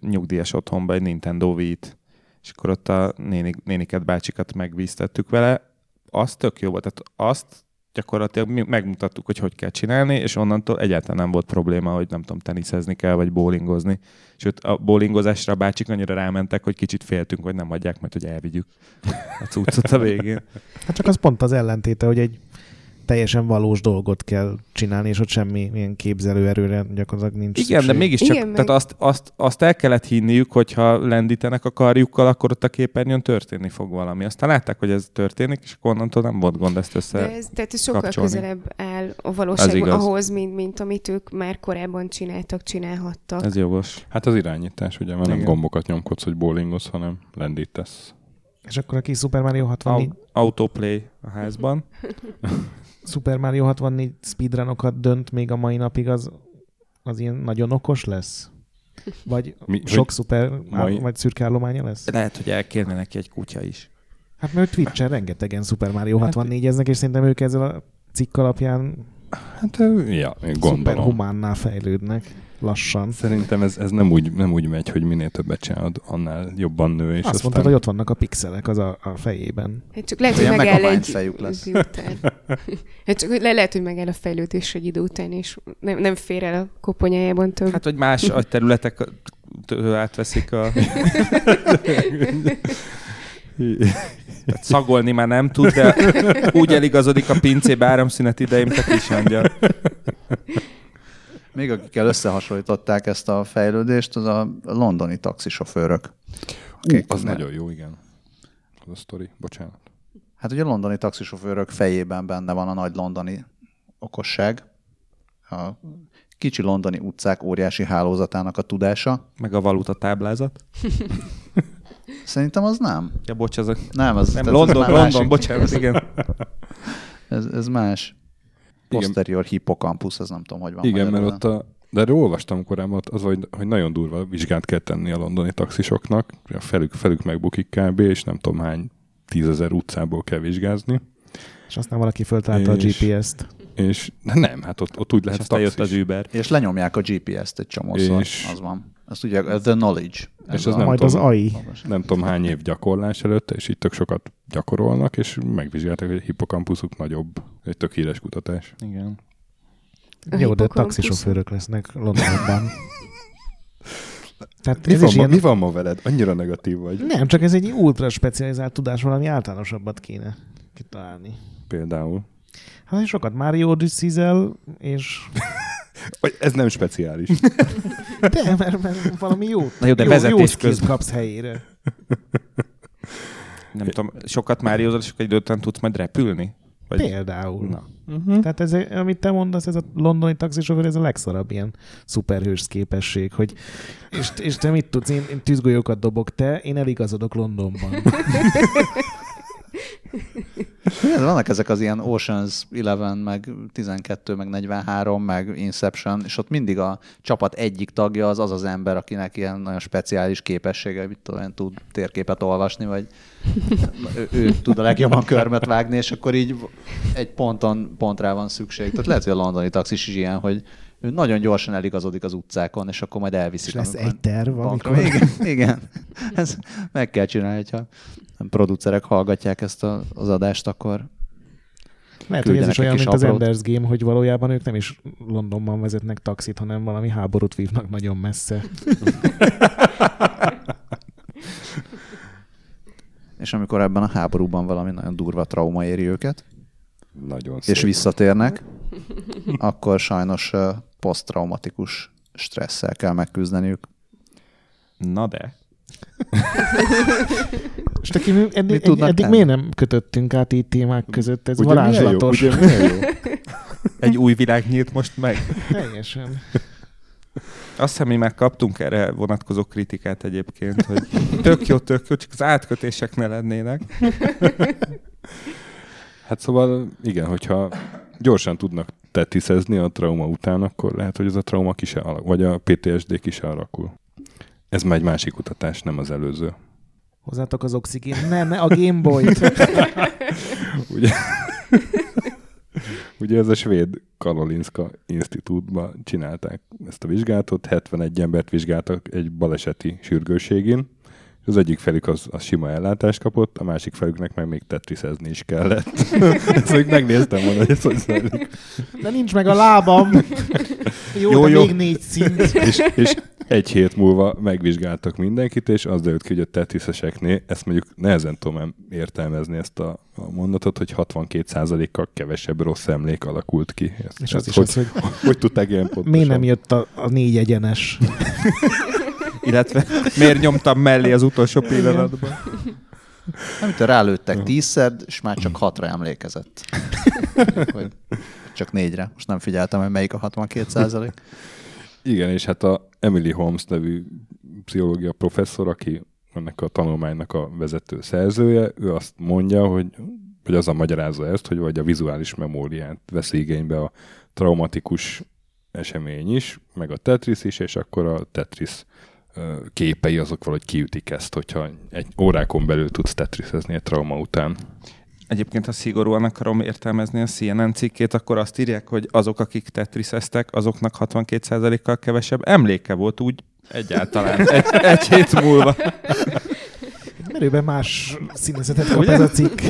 nyugdíjas otthonba egy Nintendo Wii-t, és akkor ott a néni, néniket, bácsikat megvíztettük vele. Az tök jó volt, tehát azt gyakorlatilag mi megmutattuk, hogy hogy kell csinálni, és onnantól egyáltalán nem volt probléma, hogy nem tudom, teniszezni kell, vagy bowlingozni. Sőt, a bowlingozásra a bácsik annyira rámentek, hogy kicsit féltünk, hogy nem adják, mert hogy elvigyük a cuccot a végén. Hát csak az pont az ellentéte, hogy egy teljesen valós dolgot kell csinálni, és ott semmi ilyen képzelőerőre gyakorlatilag nincs Igen, szükség. de mégiscsak, Igen, meg- tehát azt, azt, azt el kellett hinniük, hogyha lendítenek a karjukkal, akkor ott a képernyőn történni fog valami. Aztán látták, hogy ez történik, és akkor onnantól nem volt gond ezt össze. De ez, tehát ez sokkal kapcsolni. közelebb áll a valóságban ahhoz, mint, mint amit ők már korábban csináltak, csinálhattak. Ez jogos. Hát az irányítás, ugye, mert nem Igen. gombokat nyomkodsz, hogy bowlingoz, hanem lendítesz. És akkor a kis Super Mario 64, Au- Autoplay a házban. Super Mario 64 speedrunokat dönt még a mai napig, az, az ilyen nagyon okos lesz? Vagy Mi- sok szuper, mai- vagy szürke állománya lesz? Lehet, hogy elkérne neki egy kutya is. Hát mert Twitch-en rengetegen Super Mario 64-eznek, és szerintem ők ezzel a cikk alapján Hát, ja, gondolom. szuperhumánnál fejlődnek lassan. Szerintem ez, ez nem, úgy, nem úgy megy, hogy minél többet csinálod, annál jobban nő. És Azt aztán... mondtad, hogy ott vannak a pixelek az a, a fejében. Hát csak lehet, hogy megáll Megamind egy fejük lesz. idő után. Hát csak le, lehet, hogy megáll a fejlődés egy idő után, és nem, nem fér el a koponyájában több. Hát, hogy más agyterületek től átveszik a... Tehát szagolni már nem tud, de úgy eligazodik a pincébe áramszünet idején, mint a kis angyal. Még akikkel összehasonlították ezt a fejlődést, az a londoni taxisofőrök. Ú, Akik az ne- nagyon jó, igen. Az a sztori, bocsánat. Hát ugye a londoni taxisofőrök fejében benne van a nagy londoni okosság, a kicsi londoni utcák óriási hálózatának a tudása. Meg a valuta táblázat. Szerintem az nem. Ja, bocs, az a... Nem, az, Nem, ez London, már London, másik. bocsánat, igen. Ez, ez más. Posterior hippocampus, ez nem tudom, hogy van Igen, mert ott a, de erről olvastam korábban, az, hogy, hogy nagyon durva vizsgát kell tenni a londoni taxisoknak, a felük, felük megbukik kb, és nem tudom hány tízezer utcából kell vizsgázni. És aztán valaki föltalálta És- a GPS-t. És nem, hát ott, ott úgy És lehet aztán jött az Uber. És lenyomják a GPS-t egy csomószor, És- az van. Azt ugye, the knowledge. Ez És az a- nem Majd tudom. az AI. nem tudom hány év gyakorlás előtte, és itt tök sokat gyakorolnak, és megvizsgálták, hogy a hippokampuszuk nagyobb. Egy tök híres kutatás. Igen. A Jó, de taxisofőrök lesznek Londonban. Tehát Mi ez van, is ma, ilyen... mi van ma veled? Annyira negatív vagy. Nem, csak ez egy ultra specializált tudás, valami általánosabbat kéne kitalálni. Például. Hát sokat Mario Odyssey-zel, és Ez nem speciális. de, mert, mert valami jó, Na jó, de jó, vezetés jó közben. kapsz helyére. Nem tudom, sokat Máriózol, és akkor egy után tudsz majd repülni? Vagy... Például. Na. Uh-huh. Tehát ez, amit te mondasz, ez a londoni taxisofőr, ez a legszarabb ilyen szuperhős képesség, hogy és, és te mit tudsz, én, én tűzgolyókat dobok, te, én eligazodok Londonban. Igen, vannak ezek az ilyen Oceans 11, meg 12, meg 43, meg Inception, és ott mindig a csapat egyik tagja az az az ember, akinek ilyen nagyon speciális képessége, mit tudom, én, tud térképet olvasni, vagy ő, ő tud a legjobban körmet vágni, és akkor így egy ponton pontra van szükség. Tehát lehet, hogy a londoni taxis is ilyen, hogy ő nagyon gyorsan eligazodik az utcákon, és akkor majd elviszik. És lesz egy terv, amikor... Igen, igen. Ez meg kell csinálni, hogyha a producerek hallgatják ezt a, az adást, akkor Lehet, hogy ez is olyan, mint az. Enders Game, hogy valójában ők nem is Londonban vezetnek taxit, hanem valami háborút vívnak nagyon messze. és amikor ebben a háborúban valami nagyon durva trauma éri őket, Nagyon szép. és visszatérnek, akkor sajnos posztraumatikus stresszel kell megküzdeniük. Na de. És neki eddig, Mit tudnak eddig miért nem kötöttünk át így témák között? Ez Ugye milyen jó? varázslatos. Ugye milyen jó? Egy új világ nyílt most meg. Teljesen. Azt hiszem, mi már kaptunk erre vonatkozó kritikát egyébként, hogy tök jó, tök jó, csak az átkötések ne lennének. Hát szóval igen, hogyha gyorsan tudnak tetiszezni a trauma után, akkor lehet, hogy ez a trauma ki se alakul, vagy a PTSD ki se alakul. Ez már egy másik kutatás, nem az előző. Hozzátok az oxigén. Ne, ne, a Gameboy-t. Ugye, ugye ez a svéd Karolinska Institútban csinálták ezt a vizsgálatot, 71 embert vizsgáltak egy baleseti sürgőségén, az egyik felük az, az sima ellátást kapott, a másik felüknek meg még tetriszezni is kellett. Ezt még megnéztem volna, hogy ez hogy zajlik. De nincs meg a lábam. Jó, Jó, jó, de jó. még négy szint. és, és egy hét múlva megvizsgáltak mindenkit, és az derült ki, hogy a tetiszeseknél, ezt mondjuk nehezen tudom értelmezni ezt a, a mondatot, hogy 62%-kal kevesebb rossz emlék alakult ki. Ezt, És az ezt is hogy, az, hogy hogy tudták ilyen pontosan? miért nem jött a, a négy egyenes. Illetve miért nyomtam mellé az utolsó pillanatban. Nem, te rálőttek tízszer, és már csak hatra emlékezett. Vagy csak négyre. Most nem figyeltem, hogy melyik a 62 százalék. Igen, és hát a Emily Holmes nevű pszichológia professzor, aki ennek a tanulmánynak a vezető szerzője, ő azt mondja, hogy, hogy az a magyarázza ezt, hogy vagy a vizuális memóriát veszi igénybe a traumatikus esemény is, meg a Tetris is, és akkor a Tetris képei azok valahogy kiütik ezt, hogyha egy órákon belül tudsz tetrisezni egy trauma után. Egyébként, ha szigorúan akarom értelmezni a CNN cikkét, akkor azt írják, hogy azok, akik tetriseztek, azoknak 62%-kal kevesebb emléke volt úgy egyáltalán egy, egy hét múlva. Merőben más színezetet kap ez a cikk.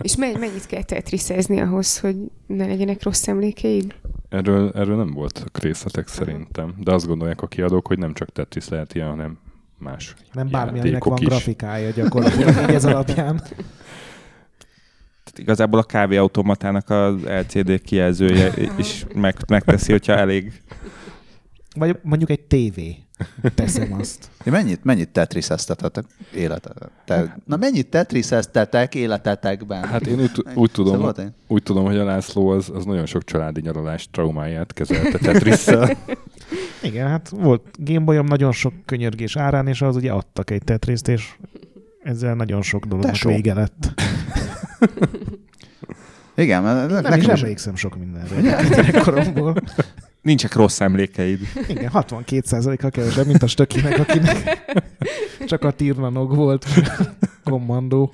És me- mennyit kell tetriszezni ahhoz, hogy ne legyenek rossz emlékeid? Erről, erről nem voltak részletek szerintem, de azt gondolják a kiadók, hogy nem csak Tetris lehet ilyen, hanem más Nem bármilyennek játékok van is. grafikája gyakorlatilag így ez alapján. Tehát igazából a kávéautomatának az LCD kijelzője is meg, megteszi, hogyha elég. Vagy mondjuk egy tévé. Teszem azt. Ti mennyit, mennyit tetriseztetek életetek? Te, na mennyit tetriseztetek életetekben? Hát én úgy, úgy, tudom, Szóval én? úgy tudom, hogy a László az, az nagyon sok családi nyaralás traumáját kezelte Tetrisszel. Igen, hát volt Gameboyom nagyon sok könyörgés árán, és az ugye adtak egy tetriszt, és ezzel nagyon sok dolognak vége lett. Igen, mert Nem is nekem is, emlékszem sok mindenre gyerekkoromból. Nincsek rossz emlékeid. Igen, 62%-kal kevesebb, mint a stökinek, akinek csak a tirnanog volt kommandó.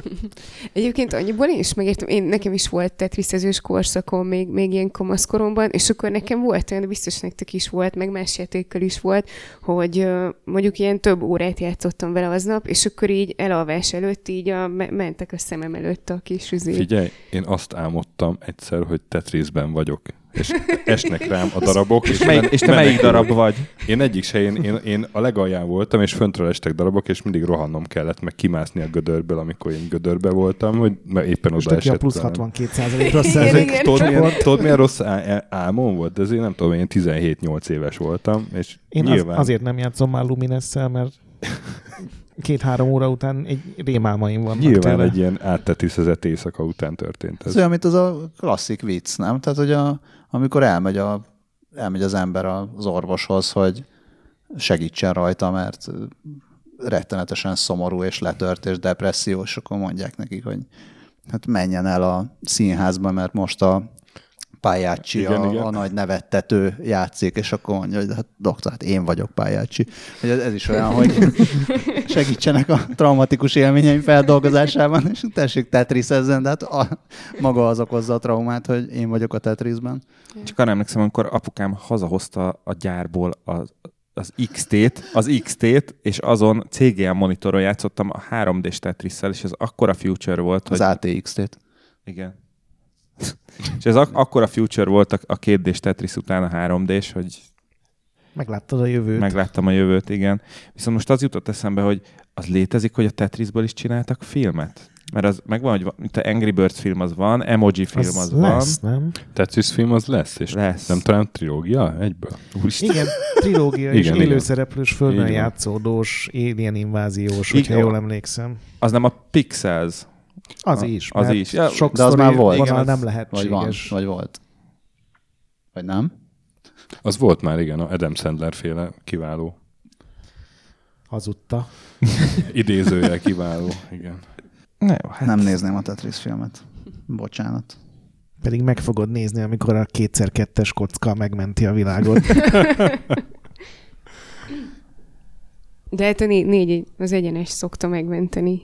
Egyébként annyiból én is megértem, én, nekem is volt tetriszezős korszakom még, még ilyen kamaszkoromban, és akkor nekem volt olyan, de biztos nektek is volt, meg más játékkal is volt, hogy mondjuk ilyen több órát játszottam vele aznap, és akkor így elalvás előtt így a, me- mentek a szemem előtt a kis üzé. Figyelj, én azt álmodtam egyszer, hogy Tetrisben vagyok és esnek rám a darabok. És, melyik, és te melyik menekülök. darab vagy? Én egyik se, én, én, én a legalján voltam, és föntről estek darabok, és mindig rohannom kellett, meg kimászni a gödörből, amikor én gödörbe voltam, hogy mert éppen Most oda aki a esett. plusz velem. 62 százalék rossz Igen, százalék. igen. Tudod milyen, tudod, milyen rossz álmom volt? De azért nem tudom, én 17-8 éves voltam, és Én az, nyilván... azért nem játszom már Lumines-szel, mert két-három óra után egy rémálmaim vannak Nyilván tőle. egy ilyen áttetűzezett éjszaka után történt Ez ez. olyan, mint az a klasszik vicc, nem? Tehát, hogy a, amikor elmegy, a, elmegy az ember az orvoshoz, hogy segítsen rajta, mert rettenetesen szomorú és letört és depressziós, akkor mondják nekik, hogy hát menjen el a színházba, mert most a Pályácsi, Igen, a, igen. a nagy nevettető játszik, és akkor mondja, hogy hát doktor, hát én vagyok Pályácsi. Hogy ez, ez is olyan, hogy segítsenek a traumatikus élményeim feldolgozásában, és tessék Tetris ezen, de hát a, maga az okozza a traumát, hogy én vagyok a Tetrisben. Csak arra emlékszem, amikor apukám hazahozta a gyárból az, az XT-t, az XT-t, és azon CGM monitoron játszottam a 3D-s Tetris-szel, és ez akkora future volt, Az hogy... ATX-t. Igen. és ez ak- akkora future volt a, a 2D-s Tetris után a 3D-s, hogy Megláttad a jövőt. megláttam a jövőt, igen. Viszont most az jutott eszembe, hogy az létezik, hogy a Tetrisből is csináltak filmet? Mert az megvan, hogy van, mint a Angry Birds film az van, Emoji film az, az van. lesz, nem? Tetris film az lesz, és Lesz. nem talán trilógia egyből? Úristen. Igen, trilógia és Igen, igen. élőszereplős, földön van. játszódós, alien inváziós, hogyha van. jól emlékszem. Az nem a Pixels. Az A- is. az is. Ja, Sok de az már volt. Igen, az- nem Vagy van, vagy volt. Vagy nem? Az volt már, igen, a Adam Sandler féle kiváló. Hazudta. Idézőjel kiváló, igen. Ne, jó, hát Nem nézném a Tetris filmet. Bocsánat. Pedig meg fogod nézni, amikor a kétszer-kettes kocka megmenti a világot. De hát a né- négy, az egyenes szokta megmenteni.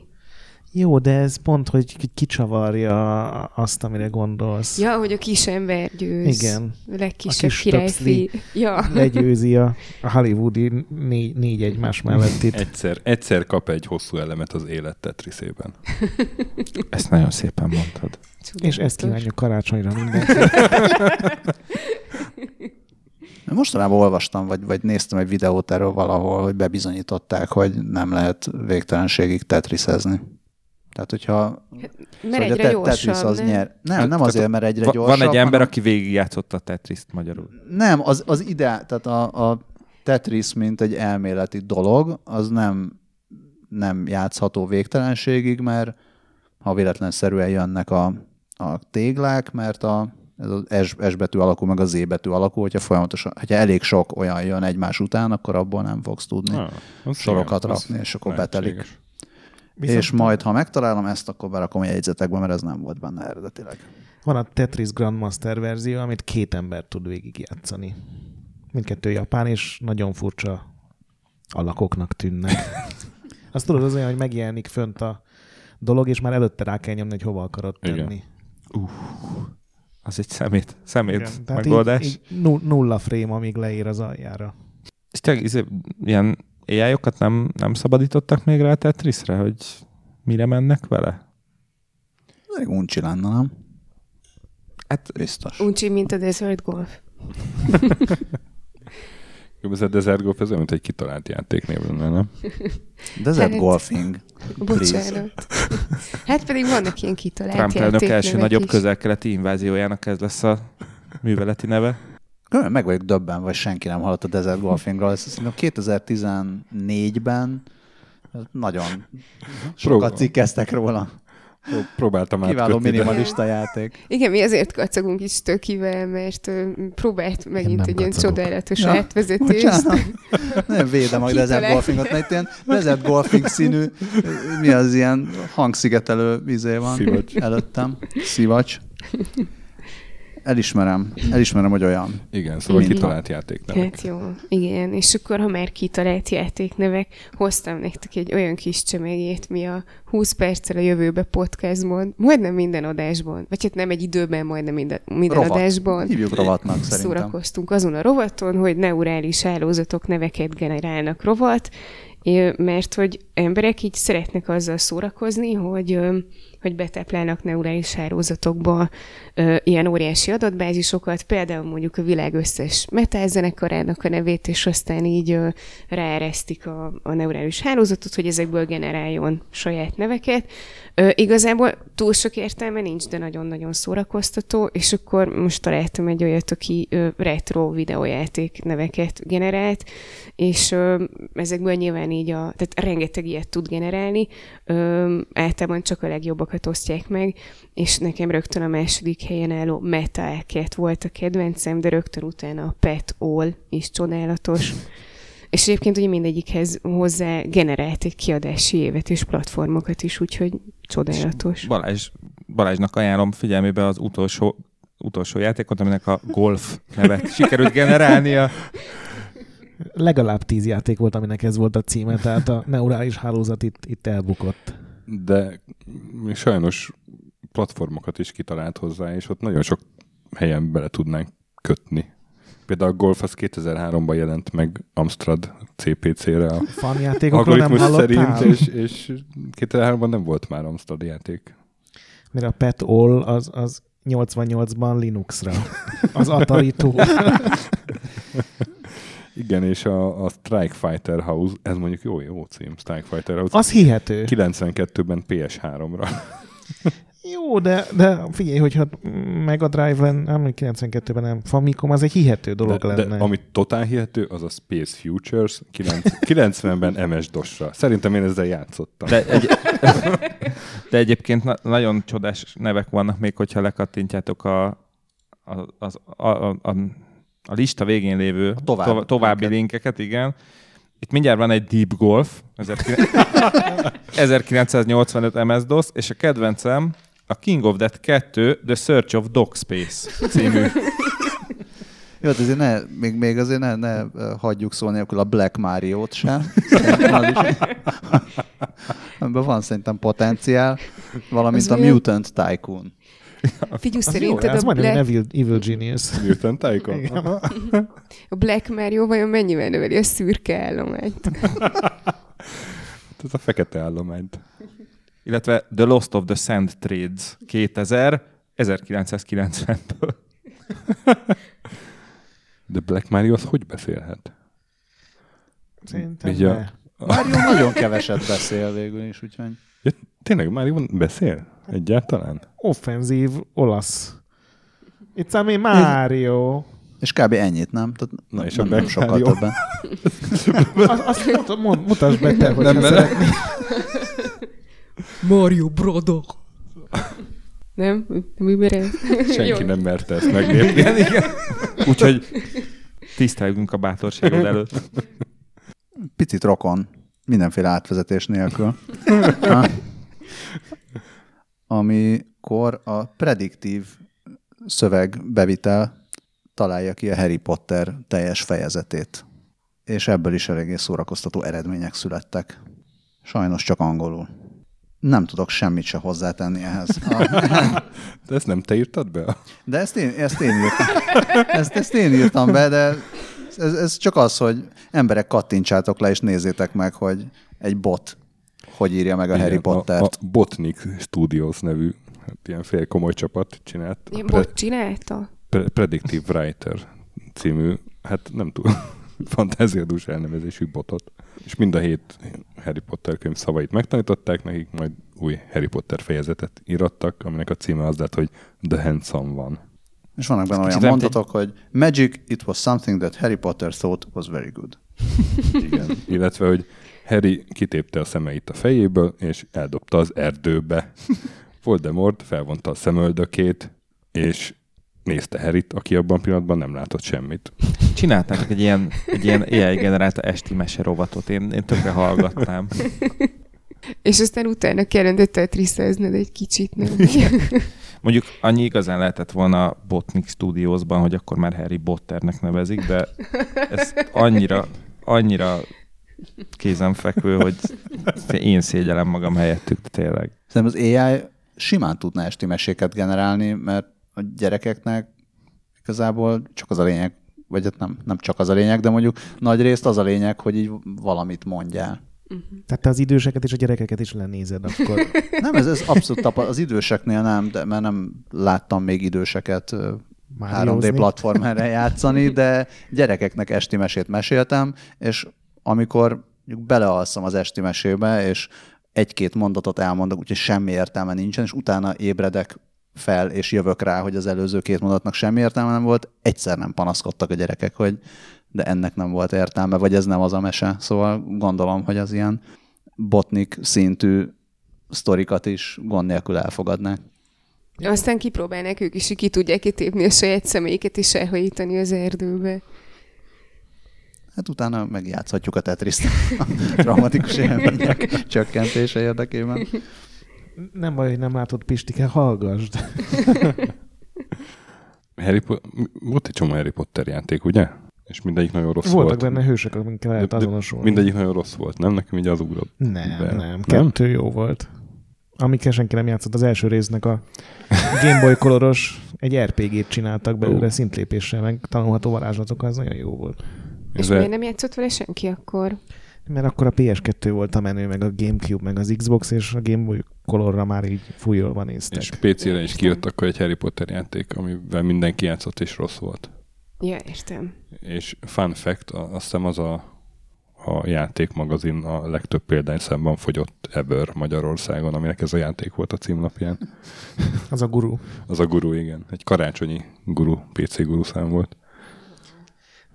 Jó, de ez pont, hogy ki- kicsavarja azt, amire gondolsz. Ja, hogy a kis ember győz. Igen. A legkisebb A kis királyfi. Ja. Legyőzi a, a hollywoodi négy, négy egymás mellett itt. Egyszer, egyszer kap egy hosszú elemet az élet Tetrisében. ezt nagyon szépen mondtad. És ezt kívánjuk karácsonyra mindenki. Mostanában olvastam, vagy, vagy néztem egy videót erről valahol, hogy bebizonyították, hogy nem lehet végtelenségig tetrisezni. Tehát, hogyha Mert szóval, hogy a egyre te- gyorsabb, Tetris az nem? nyer. Nem, Hát, nem tehát azért, mert egyre gyorsabb. Van egy ember, hanem- aki végigjátszotta a Tetriszt magyarul. Nem, az, az ide, tehát a, a Tetris, mint egy elméleti dolog, az nem, nem játszható végtelenségig, mert ha véletlenszerűen jönnek a, a téglák, mert a, ez az S, S betű alakú, meg a Z betű alakú, hogyha folyamatosan, hogyha elég sok olyan jön egymás után, akkor abból nem fogsz tudni Ah, sorokat igen, rakni, és akkor lehetséges. betelik. Viszont és majd, ha megtalálom ezt, akkor berakom a jegyzetekbe, mert ez nem volt benne eredetileg. Van a Tetris Grandmaster verzió, amit két ember tud végigjátszani. Mindkettő japán, és nagyon furcsa alakoknak tűnnek. Azt tudod, az olyan, hogy megjelenik fönt a dolog, és már előtte rá kell nyomni, hogy hova akarod tenni. Az egy szemét, szemét megoldás. Így, így nu- nulla frame, amíg leír az aljára. És tényleg izé, ilyen ai nem, nem szabadítottak még rá a Tetrisre, hogy mire mennek vele? Elég uncsi lenne, nem? Hát Biztos. Uncsi, mint a Desert Golf. Jó, Ez a Desert Golf, ez olyan, mint egy kitalált játéknév lenne, nem? Desert Hát- Golfing. Please. Bocsánat. Hát pedig vannak ilyen kitalált Trump elnök első nagyobb is. közel-keleti inváziójának ez lesz a műveleti neve. Különben meg vagyok döbben, vagy senki nem hallott a Desert Golfingról. Ezt szerintem 2014-ben nagyon sokat cikkeztek róla. Pró- Próbáltam Kiváló átkötni, de- minimalista játék. Igen, mi azért kacagunk is tökivel, mert próbált megint egy ilyen csodálatos Ja, átvezetést. Bocsánat. Nem védem a Desert. Golfingot, mert ilyen Desert Golfing színű, mi az ilyen hangszigetelő izé van Szivacs. előttem. Szivacs. Elismerem. Elismerem, hogy olyan. Igen, szóval Igen. kitalált játéknevek. Hát jó, igen. És akkor, ha már kitalált játéknevek, hoztam nektek egy olyan kis csemegét, mi a 20 perccel a jövőbe podcastban, majdnem minden adásban, vagy hát nem egy időben, majdnem minden, minden Rovat. adásban. Hívjuk rovatnak szerintem. Szórakoztunk azon a rovaton, hogy neurális hálózatok neveket generálnak rovat, mert hogy emberek így szeretnek azzal szórakozni, hogy hogy betáplálnak neurális hálózatokba ilyen óriási adatbázisokat, például mondjuk a világ összes metálzenekarának a nevét, és aztán így ö, ráeresztik a, a neurális hálózatot, hogy ezekből generáljon saját neveket. Ö, igazából túl sok értelme nincs, de nagyon-nagyon szórakoztató, és akkor most találtam egy olyat, aki ö, retro videójáték neveket generált, és ö, ezekből nyilván így a, tehát rengeteg ilyet tud generálni, ö, általában csak a legjobbakat osztják meg, és nekem rögtön a második helyen álló Meta Cat volt a kedvencem, de rögtön utána a Pet All is csodálatos. És egyébként ugye mindegyikhez hozzá generált egy kiadási évet és platformokat is, úgyhogy csodálatos. Balázs, Balázsnak ajánlom figyelmébe az utolsó, utolsó játékot, aminek a Golf nevet sikerült generálnia. Legalább tíz játék volt, aminek ez volt a címe, tehát a neurális hálózat itt, itt elbukott. De sajnos platformokat is kitalált hozzá, és ott nagyon sok helyen bele tudnánk kötni. Például a Golf az 2003-ban jelent meg Amstrad CPC-re a Fanjátékokról nem hallottál? szerint, és, és 2003-ban nem volt már Amstrad játék. Mert a Pet All az, az 88-ban Linuxra. Az Atari. Igen, és a, a Strike Fighter House, ez mondjuk jó, jó cím, Strike Fighter House. Az hihető. 92-ben PS3-ra. Jó, de, de figyelj, hogyha Mega Drive-en, nem 92-ben nem, Famicom, az egy hihető dolog De, lenne. de amit totál hihető, az a Space Futures 90-ben MS-DOS-ra. Szerintem én ezzel játszottam. De, egy, de egyébként na- nagyon csodás nevek vannak még, hogyha lekattintjátok a, a, az, a, a, a, a lista végén lévő A tovább- tova, további linket. linkeket, igen. Itt mindjárt van egy Deep Golf, 1985 MS-DOS, és a kedvencem a King of Death 2 The Search of Dog Space című. Jó, hát azért ne, még, még azért ne, ne hagyjuk szó nélkül a Black Mario-t sem. Ebben van szerintem potenciál, valamint Az a olyan- Mutant Tycoon. Jó, szerinted ez a Black, Evil, Evil Genius. Mutant Tycoon? A Black Mario vajon mennyivel növeli a szürke állományt? Ez a fekete állományt. Illetve The Lost of the Sand Trades 2000, 1990-ből. De Black Mario az hogy beszélhet? Szerintem Így a-. Mario nagyon keveset beszél végül is, úgyhogy... Ja, tényleg Mario beszél? Egyáltalán? Offenzív olasz. It's a me Mario. És kb. ennyit, nem? Tehát Na, és nem, a nem sokkal többen. Azt, azt mut, mut, mutasd be te, hogy Nem, szeretnél. Mario Brodok. Nem? Mi bere? Senki nem merte ezt meglépni. Igen, igen. Úgyhogy tisztelgünk a bátorságod előtt. Picit rokon, mindenféle átvezetés nélkül. Ha? Amikor a prediktív szövegbevitel találja ki a Harry Potter teljes fejezetét. És ebből is eléggé szórakoztató eredmények születtek. Sajnos csak angolul. Nem tudok semmit se hozzátenni ehhez. A, De ezt nem te írtad be? de ezt én, ezt én írtam. Ezt, ezt én írtam be, de ez, ez csak az, hogy emberek kattintsátok le, és nézzétek meg, hogy egy bot hogy írja meg a Igen, Harry Pottert. A, a Botnik Studios nevű hát ilyen fél komoly csapat csinált. Ilyen Pre- bot csinálta? Pre- Predictive Writer című, hát nem tudom, fantáziadús elnevezésű botot. És mind a hét Harry Potter könyv szavait megtanították nekik, majd új Harry Potter fejezetet írattak, aminek a címe az lett, hogy The Handsome One. És vannak benne olyan mondatok, hogy Magic, it was something that Harry Potter thought was very good. Igen. Illetve, hogy Harry kitépte a szemeit a fejéből, és eldobta az erdőbe. Voldemort felvonta a szemöldökét, és nézte Harryt, aki abban a pillanatban nem látott semmit. Csinálták egy ilyen, egy ilyen AI generálta esti mese rovatot. Én, én tökre hallgatnám. És aztán utána kellene tetriszezned egy kicsit, nem? Mondjuk annyi igazán lehetett volna Botnik Studiosban, hogy akkor már Harry Potternek nevezik, de ez annyira, annyira kézenfekvő, hogy én szégyelem magam helyettük tényleg. Szerintem az AI simán tudna esti meséket generálni, mert a gyerekeknek igazából csak az a lényeg, vagy hát nem, nem csak az a lényeg, de mondjuk nagy részt az a lényeg, hogy így valamit mondjál. Tehát te az időseket és a gyerekeket is lenézed, akkor Nem, ez, ez abszolút tapa, az időseknél nem, de mert nem láttam még időseket ö, 3D Máriózni. platformerre játszani, de gyerekeknek esti mesét meséltem, és amikor belealszom az esti mesébe, és egy-két mondatot elmondok, úgyhogy semmi értelme nincsen, és utána ébredek fel, és jövök rá, hogy az előző két mondatnak semmi értelme nem volt, egyszer nem panaszkodtak a gyerekek, hogy de ennek nem volt értelme, vagy ez nem az a mese. Szóval gondolom, hogy az ilyen botnik szintű sztorikat is gond nélkül elfogadnák. Aztán kipróbálnák ők is, hogy ki tudják kitépni a saját személyeket és elhajítani az erdőbe. Hát utána megjátszhatjuk a tetriszt a traumatikus élmények csökkentése érdekében. Nem baj, hogy nem látod Pistike, hallgasd. Harry po- volt egy csomó Harry Potter játék, ugye? És mindegyik nagyon rossz Voltak volt. benne hősök, amikkel lehet azonosulni. Mindegyik nagyon rossz volt, nem? Nekem így az ugrott. Nem, be. nem, kettő jó volt. Amikkel senki nem játszott, az első résznek a Game Boy koloros egy RPG-t csináltak belőle Ó. szintlépéssel, meg tanulható varázslatok, az nagyon jó volt. És Ez miért nem játszott vele senki akkor? Mert akkor a PS2 volt a menő, meg a Gamecube, meg az Xbox, és a Game Boy Colorra már így fújolva néztek. és PC-re is kijött akkor egy Harry Potter játék, amivel mindenki játszott és rossz volt. Ja, értem. És fun fact, azt hiszem az a, a játékmagazin a legtöbb példányszámban fogyott ever Magyarországon, aminek ez a játék volt a címlapján. Az a guru. Az a guru, igen. Egy karácsonyi guru, PC guru szám volt.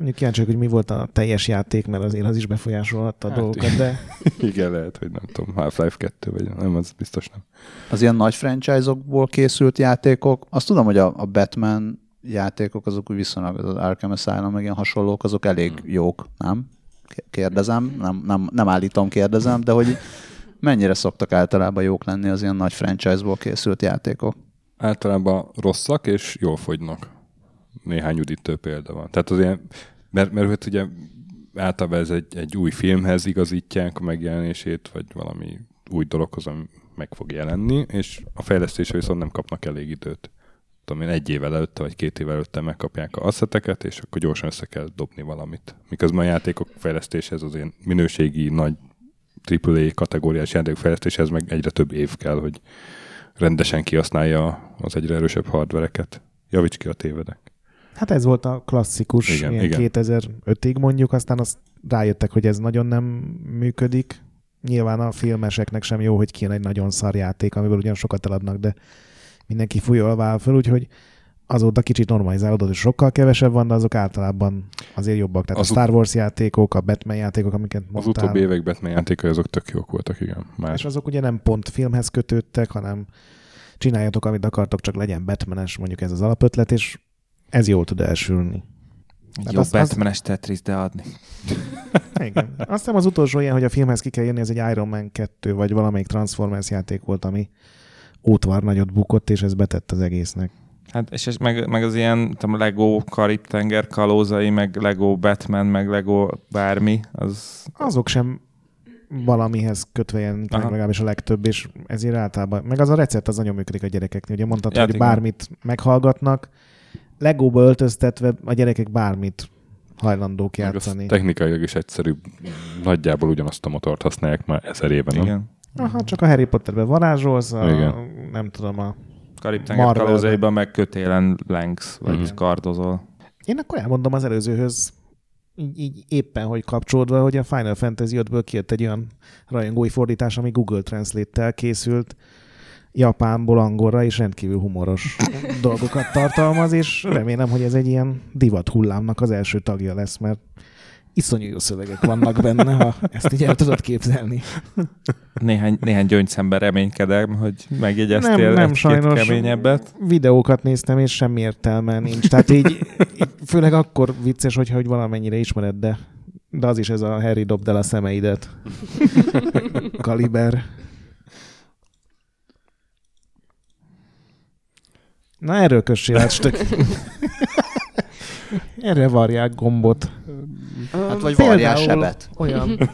Mondjuk kíváncsi vagyok, hogy mi volt a teljes játék, mert azért az is befolyásolhatta a Hát dolgokat, de Igen, lehet, hogy nem tudom, Half-Life 2, vagy nem, az biztos nem. Az ilyen nagy franchise-okból készült játékok, azt tudom, hogy a, a Batman játékok, azok úgy viszonylag, az Arkham Asylum, meg ilyen hasonlók, azok elég jók, nem? Kérdezem, nem, nem, nem állítom, kérdezem, de hogy mennyire szoktak általában jók lenni az ilyen nagy franchise-ból készült játékok? Általában rosszak és jól fogynak. Néhány üdítő példa van. Tehát az ilyen, mert, mert hogy ugye általában ez egy, egy új filmhez igazítják a megjelenését, vagy valami új dologhoz, ami meg fog jelenni, és a fejlesztésre viszont nem kapnak elég időt. Tudom én, egy évvel előtte, vagy két évvel előtte megkapják a asszeteket, és akkor gyorsan össze kell dobni valamit. Miközben a játékok fejlesztéshez az ilyen minőségi, nagy AAA kategóriás játékok fejlesztéshez meg egyre több év kell, hogy rendesen kihasználja az egyre erősebb hardvereket. Javíts ki a tévedek. Hát ez volt a klasszikus, Igen, igen, ilyen igen. 2005-ig mondjuk, aztán azt rájöttek, hogy ez nagyon nem működik. Nyilván a filmeseknek sem jó, hogy kijön egy nagyon szar játék, amiből ugyan sokat eladnak, de mindenki fújolvál föl, úgyhogy azóta kicsit normalizálódott, és sokkal kevesebb van, de azok általában azért jobbak. Tehát Az a Star Wars játékok, a Batman játékok, amiket Az mondtál, utóbbi évek Batman játékai azok tök jók voltak, igen. és Más. azok ugye nem pont filmhez kötődtek, hanem csináljatok, amit akartok, csak legyen Batmanes, mondjuk ez az alapötlet, és ez jól tud elsülni. Egy Hát jó Batman-es Tetris, de adni. Igen. Azt hiszem az utolsó ilyen, hogy a filmhez ki kell jönni, ez egy Iron Man 2, vagy valamelyik Transformers játék volt, ami ótvar nagyot bukott, és ez betett az egésznek. Hát, és ez meg, meg az ilyen tudom, Lego Karib-tenger kalózai, meg Lego Batman, meg Lego bármi, az Azok sem valamihez kötve Aha. legalábbis a legtöbb, és ezért általában, meg az a recept az nagyon működik a gyerekeknél. Ugye mondtad, Ja, hogy igen. bármit meghallgatnak, Legóba öltöztetve a gyerekek bármit hajlandók Meg játszani. technikailag is egyszerűbb. Nagyjából ugyanazt a motort használják már ezer éven. nem? igen. Aha, csak a Harry Potterben varázsolsz, a, Igen. nem tudom, a Karib-tenger kalózaiban meg kötélen lengsz, vagy Mhm. kardozol. Én akkor elmondom az előzőhöz, így, így éppen, hogy kapcsolódva, hogy a Final Fantasy 5-ből kijött egy olyan rajongói fordítás, ami Google Translate-tel készült, Japánból angolra, és rendkívül humoros dolgokat tartalmaz, és remélem, hogy ez egy ilyen divat hullámnak az első tagja lesz, mert iszonyú jó szövegek vannak benne, ha ezt így el tudod képzelni. Néhány, néhány gyöngyszemben reménykedem, hogy megjegyeztél Nem, nem, sajnos. keményebbet. Videókat néztem, és semmi értelme nincs. Tehát így, így főleg akkor vicces, hogyha hogy valamennyire ismered, de, de az is ez a Harry dobd el a szemeidet. Kaliber. Na erről kössél át, stök. Erre varják gombot. Hát vagy varjás sebet. Olyan.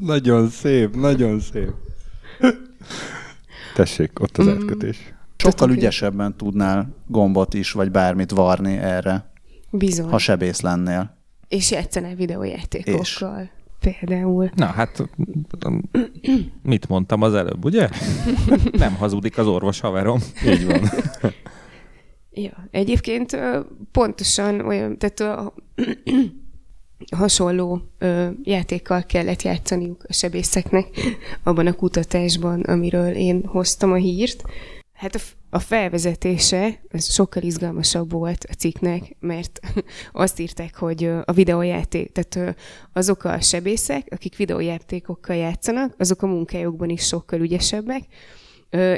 Nagyon szép, nagyon szép. Tessék, ott az átkötés. Sokkal ügyesebben tudnál gombot is, vagy bármit varni erre, Bizony. ha sebész lennél. És játszanál videójátékokkal. Például. Na hát, mit mondtam az előbb, ugye? Nem hazudik az orvos haverom. Így van. Ja, egyébként pontosan olyan, tehát a, hasonló ö, játékkal kellett játszaniuk a sebészeknek abban a kutatásban, amiről én hoztam a hírt. Hát a, a felvezetése ez sokkal izgalmasabb volt a cikknek, mert azt írták, hogy a videójáték, tehát azok a sebészek, akik videójátékokkal játszanak, azok a munkájukban is sokkal ügyesebbek,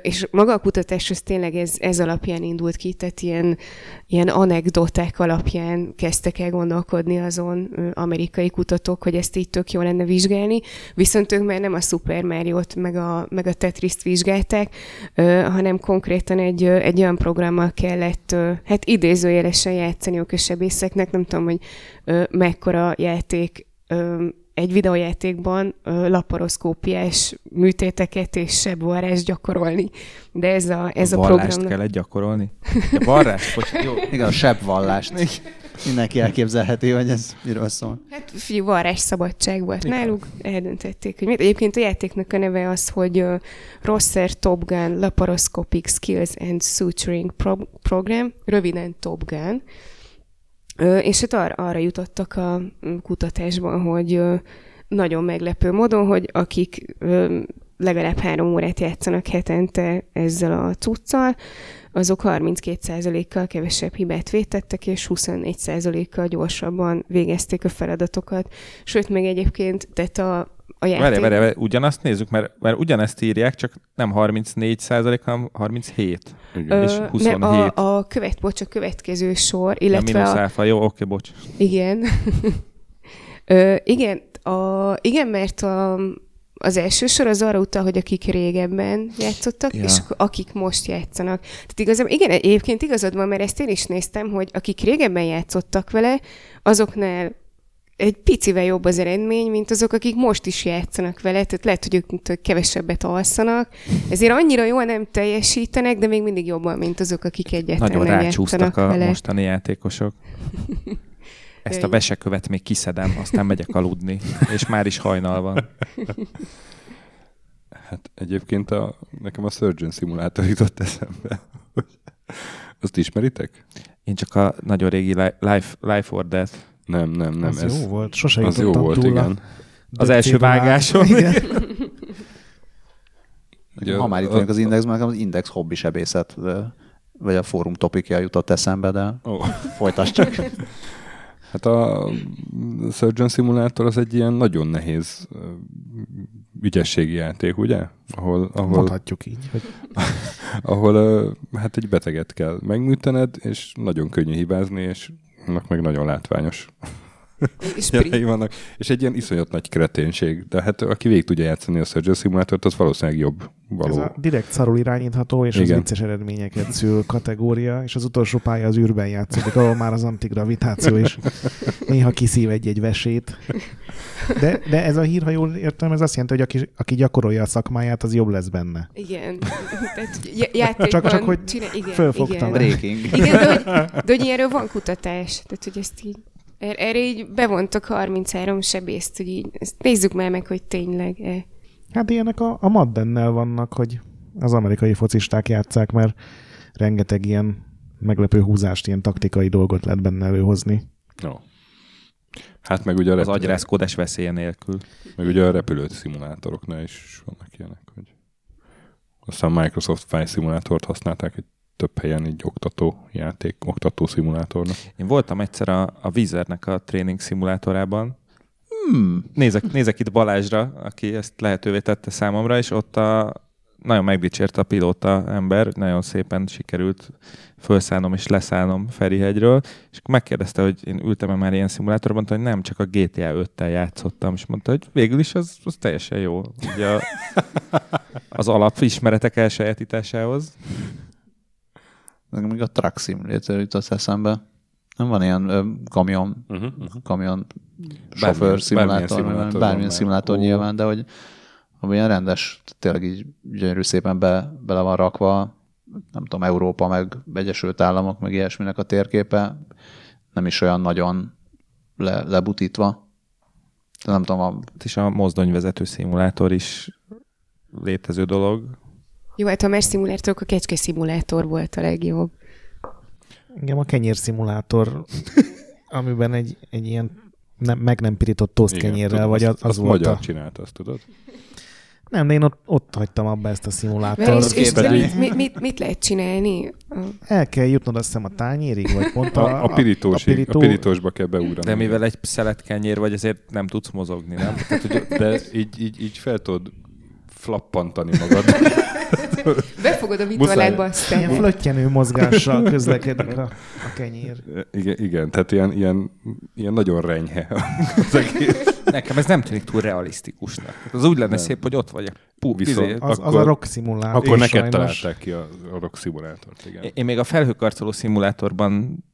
és maga a kutatás az tényleg ez, ez alapján indult ki, tehát ilyen, ilyen anekdoták alapján kezdtek el gondolkodni azon amerikai kutatók, hogy ezt így tök jó lenne vizsgálni, viszont ők már nem a Super Mario-t meg a, meg a Tetris-t vizsgálták, hanem konkrétan egy, egy olyan programmal kellett, hát idézőjelesen játszani a sebészeknek, nem tudom, hogy mekkora játék egy videójátékban laparoszkópiás műtéteket és sebvarrást gyakorolni. De ez a, ez a, Vallást program... kellett gyakorolni? Ja, varrás? Bocs, jó. Igen, a sebb vallást. Mindenki elképzelheti, hogy ez miről szól. Hát fiú, varrás szabadság volt Igen. náluk, eldöntették, hogy mit. Egyébként a játéknak a neve az, hogy uh, Rosser Top Gun Laparoscopic Skills and Suturing Pro- Program, röviden Top Gun. És hát arra, arra jutottak a mm, kutatásban, hogy nagyon meglepő módon, hogy akik legalább három órát játszanak hetente ezzel a cuccal, azok 32%-kal kevesebb hibát vétettek, és 24%-kal gyorsabban végezték a feladatokat. Sőt, még egyébként, tehát a, a játék... Várj, várj, várj, ugyanazt nézzük, mert, mert ugyanezt írják, csak nem 34 százalék, hanem 37. Igen. és Ö, 27. Nem, a, a, követ, bocs, a következő sor, Ja, illetve mínusz a, alfa, jó, oké, bocs. Igen. Ö, igen, a, igen, mert a, az első sor az arra utal, hogy akik régebben játszottak, Ja. ja. és akik most játszanak. Tehát igazából, igen, egyébként igazad van, mert ezt én is néztem, hogy akik régebben játszottak vele, azoknál egy picivel jobb az eredmény, mint azok, akik most is játszanak vele, tehát lehet, hogy ők kevesebbet alszanak, ezért annyira jól nem teljesítenek, de még mindig jobban, mint azok, akik egyáltalán Nagyon nem rácsúsztak a vele. mostani játékosok. Ezt a vesekövet még kiszedem, aztán megyek aludni, és már is hajnal van. Hát egyébként a, nekem a Surgeon Simulator jutott eszembe. Azt ismeritek? Én csak a nagyon régi Li- Life, Life or Death. Nem, nem, nem. az ez, jó volt, sose az jó volt, túl igen. Az első vágáson. Igen. Ugye ha már itt vagyunk az Indexben, nekem az Index hobbi sebészet, vagy a fórum topikja jutott eszembe, de Ó, folytasd csak. hát a Surgeon Simulator az egy ilyen nagyon nehéz ügyességi játék, ugye? Ahol, ahol, Mondhatjuk így, hogy ahol hát egy beteget kell megműtened, és nagyon könnyű hibázni, és meg nagyon látványos És vannak. És egy ilyen iszonyat nagy kreténség. De hát aki végig tudja játszani a Surgeon Simulátort, az valószínűleg jobb. Való. ez a direkt szarul irányítható, és az Igen. vicces eredményeket szül kategória, és az utolsó pálya az űrben játszódik, ahol már az antigravitáció is néha kiszív egy-egy vesét. De, de ez a hír, ha jól értem, ez azt jelenti, hogy aki, aki gyakorolja a szakmáját, az jobb lesz benne. Igen. Tehát játékban Csak- csak, hogy csinál, igen, fölfogtam. Igen. Breaking. igen, de hogy, de hogy ilyenről van kutatás. Tehát, hogy ezt így, erre így bevontak 33 sebészt, hogy így, ezt nézzük már meg, hogy tényleg -e. Hát ilyenek a, a Maddennel vannak, hogy az amerikai focisták játszák, mert rengeteg ilyen meglepő húzást, ilyen taktikai dolgot lehet benne előhozni. No. Hát meg ugye a, Az repülő, agyrázkódás veszélye nélkül. meg ugye a repülő szimulátoroknál is vannak ilyenek, hogy aztán Microsoft Flight Simulátort használták egy több helyen így oktató játék, oktató szimulátornak. Én voltam egyszer a, a Wizardnek a tréning szimulátorában. Hmm. Nézek, nézek itt Balázsra, aki ezt lehetővé tette számomra, és ott a, nagyon megdicsért a pilóta ember, nagyon szépen sikerült felszállnom és leszállnom Ferihegyről, és akkor megkérdezte, hogy én ültem-e már ilyen szimulátorban, mondta, hogy nem, csak a GTA 5-tel játszottam, és mondta, hogy végül is az, az teljesen jó. Ugye a, az alapismeretek elsajátításához. Nekem még a Truck Simulator jutott eszembe. Nem van ilyen ö, kamion, Uh-huh, uh-huh. kamion Bármilyen- sofőr szimulátor, bármilyen bármilyen, szimulátor bármilyen van már. szimulátor nyilván, de hogy ami ilyen rendes, tényleg így gyönyörű szépen be, bele van rakva, nem tudom, Európa, meg Egyesült Államok, meg ilyesminek a térképe, nem is olyan nagyon le, lebutítva. De nem tudom, a, És a mozdonyvezető szimulátor is létező dolog. Jó, hát ha más szimulátorok, a kecske szimulátor volt a legjobb. Engem a kenyérszimulátor, amiben egy, egy ilyen nem, meg nem pirított toszt Igen, kenyérrel, tudom, vagy az, az azt volt magyar a... csinálta, azt tudod? Nem, de én ott, ott hagytam abba ezt a szimulátort. és, és mit, mit, mit, mit lehet csinálni? El kell jutnod azt hiszem a tányérig, vagy pont a, A, a, pirítós, a, pirító- pirítósba kell beugrani. De mivel egy szeletkenyér vagy, ezért nem tudsz mozogni, nem? Tehát, hogy De így, így, így fel tudod flappantani magad. Befogod a vitorlákba, Ilyen aztán... flöttyenő mozgással közlekedik a, a kenyér. Igen, igen tehát ilyen, ilyen, ilyen nagyon renyhe az egész. nekem ez nem tűnik túl realisztikusnak. Tehát Az úgy lenne Nem. szép, hogy ott vagy a pú, Viszont- izé, Az, az Akkor- a rock szimulátor. Akkor neked sajnos. találták ki a, a rock szimulátort, igen. Én még a felhőkarcoló szimulátorban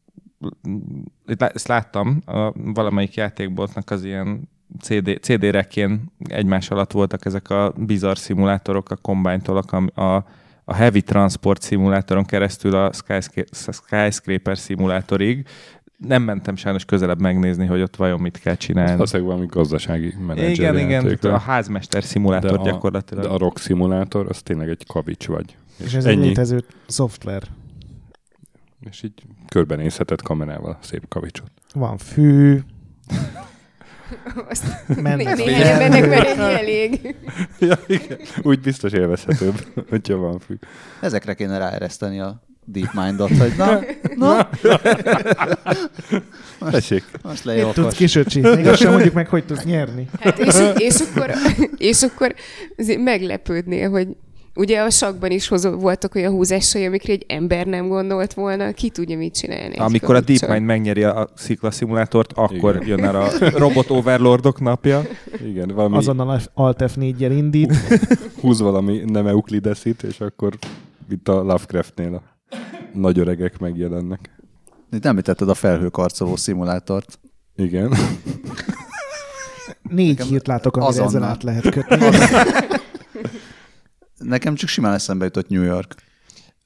itt lá- ezt láttam, a valamelyik játékboltnak az ilyen CD, CD-rekjén egymás alatt voltak ezek a bizarr szimulátorok, a Combine-tól a, a, a Heavy Transport szimulátoron keresztül a Skyscra- Skyscraper szimulátorig. Nem mentem sajnos közelebb megnézni, hogy ott vajon mit kell csinálni. Az valami gazdasági menedzser Igen, igen, a házmester szimulátor a, gyakorlatilag. de a rock szimulátor, az tényleg egy kavics vagy. És ez egy létező szoftver. És így körbenézheted kamerával szép kavicsot. Van fű, Azt mennek né- néhány embernek már ennyi elég. ja, igen. Úgy biztos élvezhetőbb, hogyha van fű. ezekre kéne ráereszteni a DeepMind-ot, hogy na, na, Tessék. most Mit tudsz kisöcsi? Még azt sem mondjuk meg, hogy tudsz nyerni. Hát és, és, akkor, és akkor meglepődnél, hogy ugye a sakban is hozó, voltak olyan húzásai, amikre egy ember nem gondolt volna, ki tudja mit csinálni. Amikor a. DeepMind megnyeri a szikla szimulátort, akkor Igen. jön el a robot overlordok napja. Igen, valami Azonnal Alt F4-jel indít. húz valami nem euklideszit, és akkor itt a Lovecraftnél a nagy öregek megjelennek. Itt említetted a felhőkarcoló szimulátort. Igen. Négy hírt látok, amire azonnal. ezen át lehet kötni. Nekem csak simán eszembe jutott New York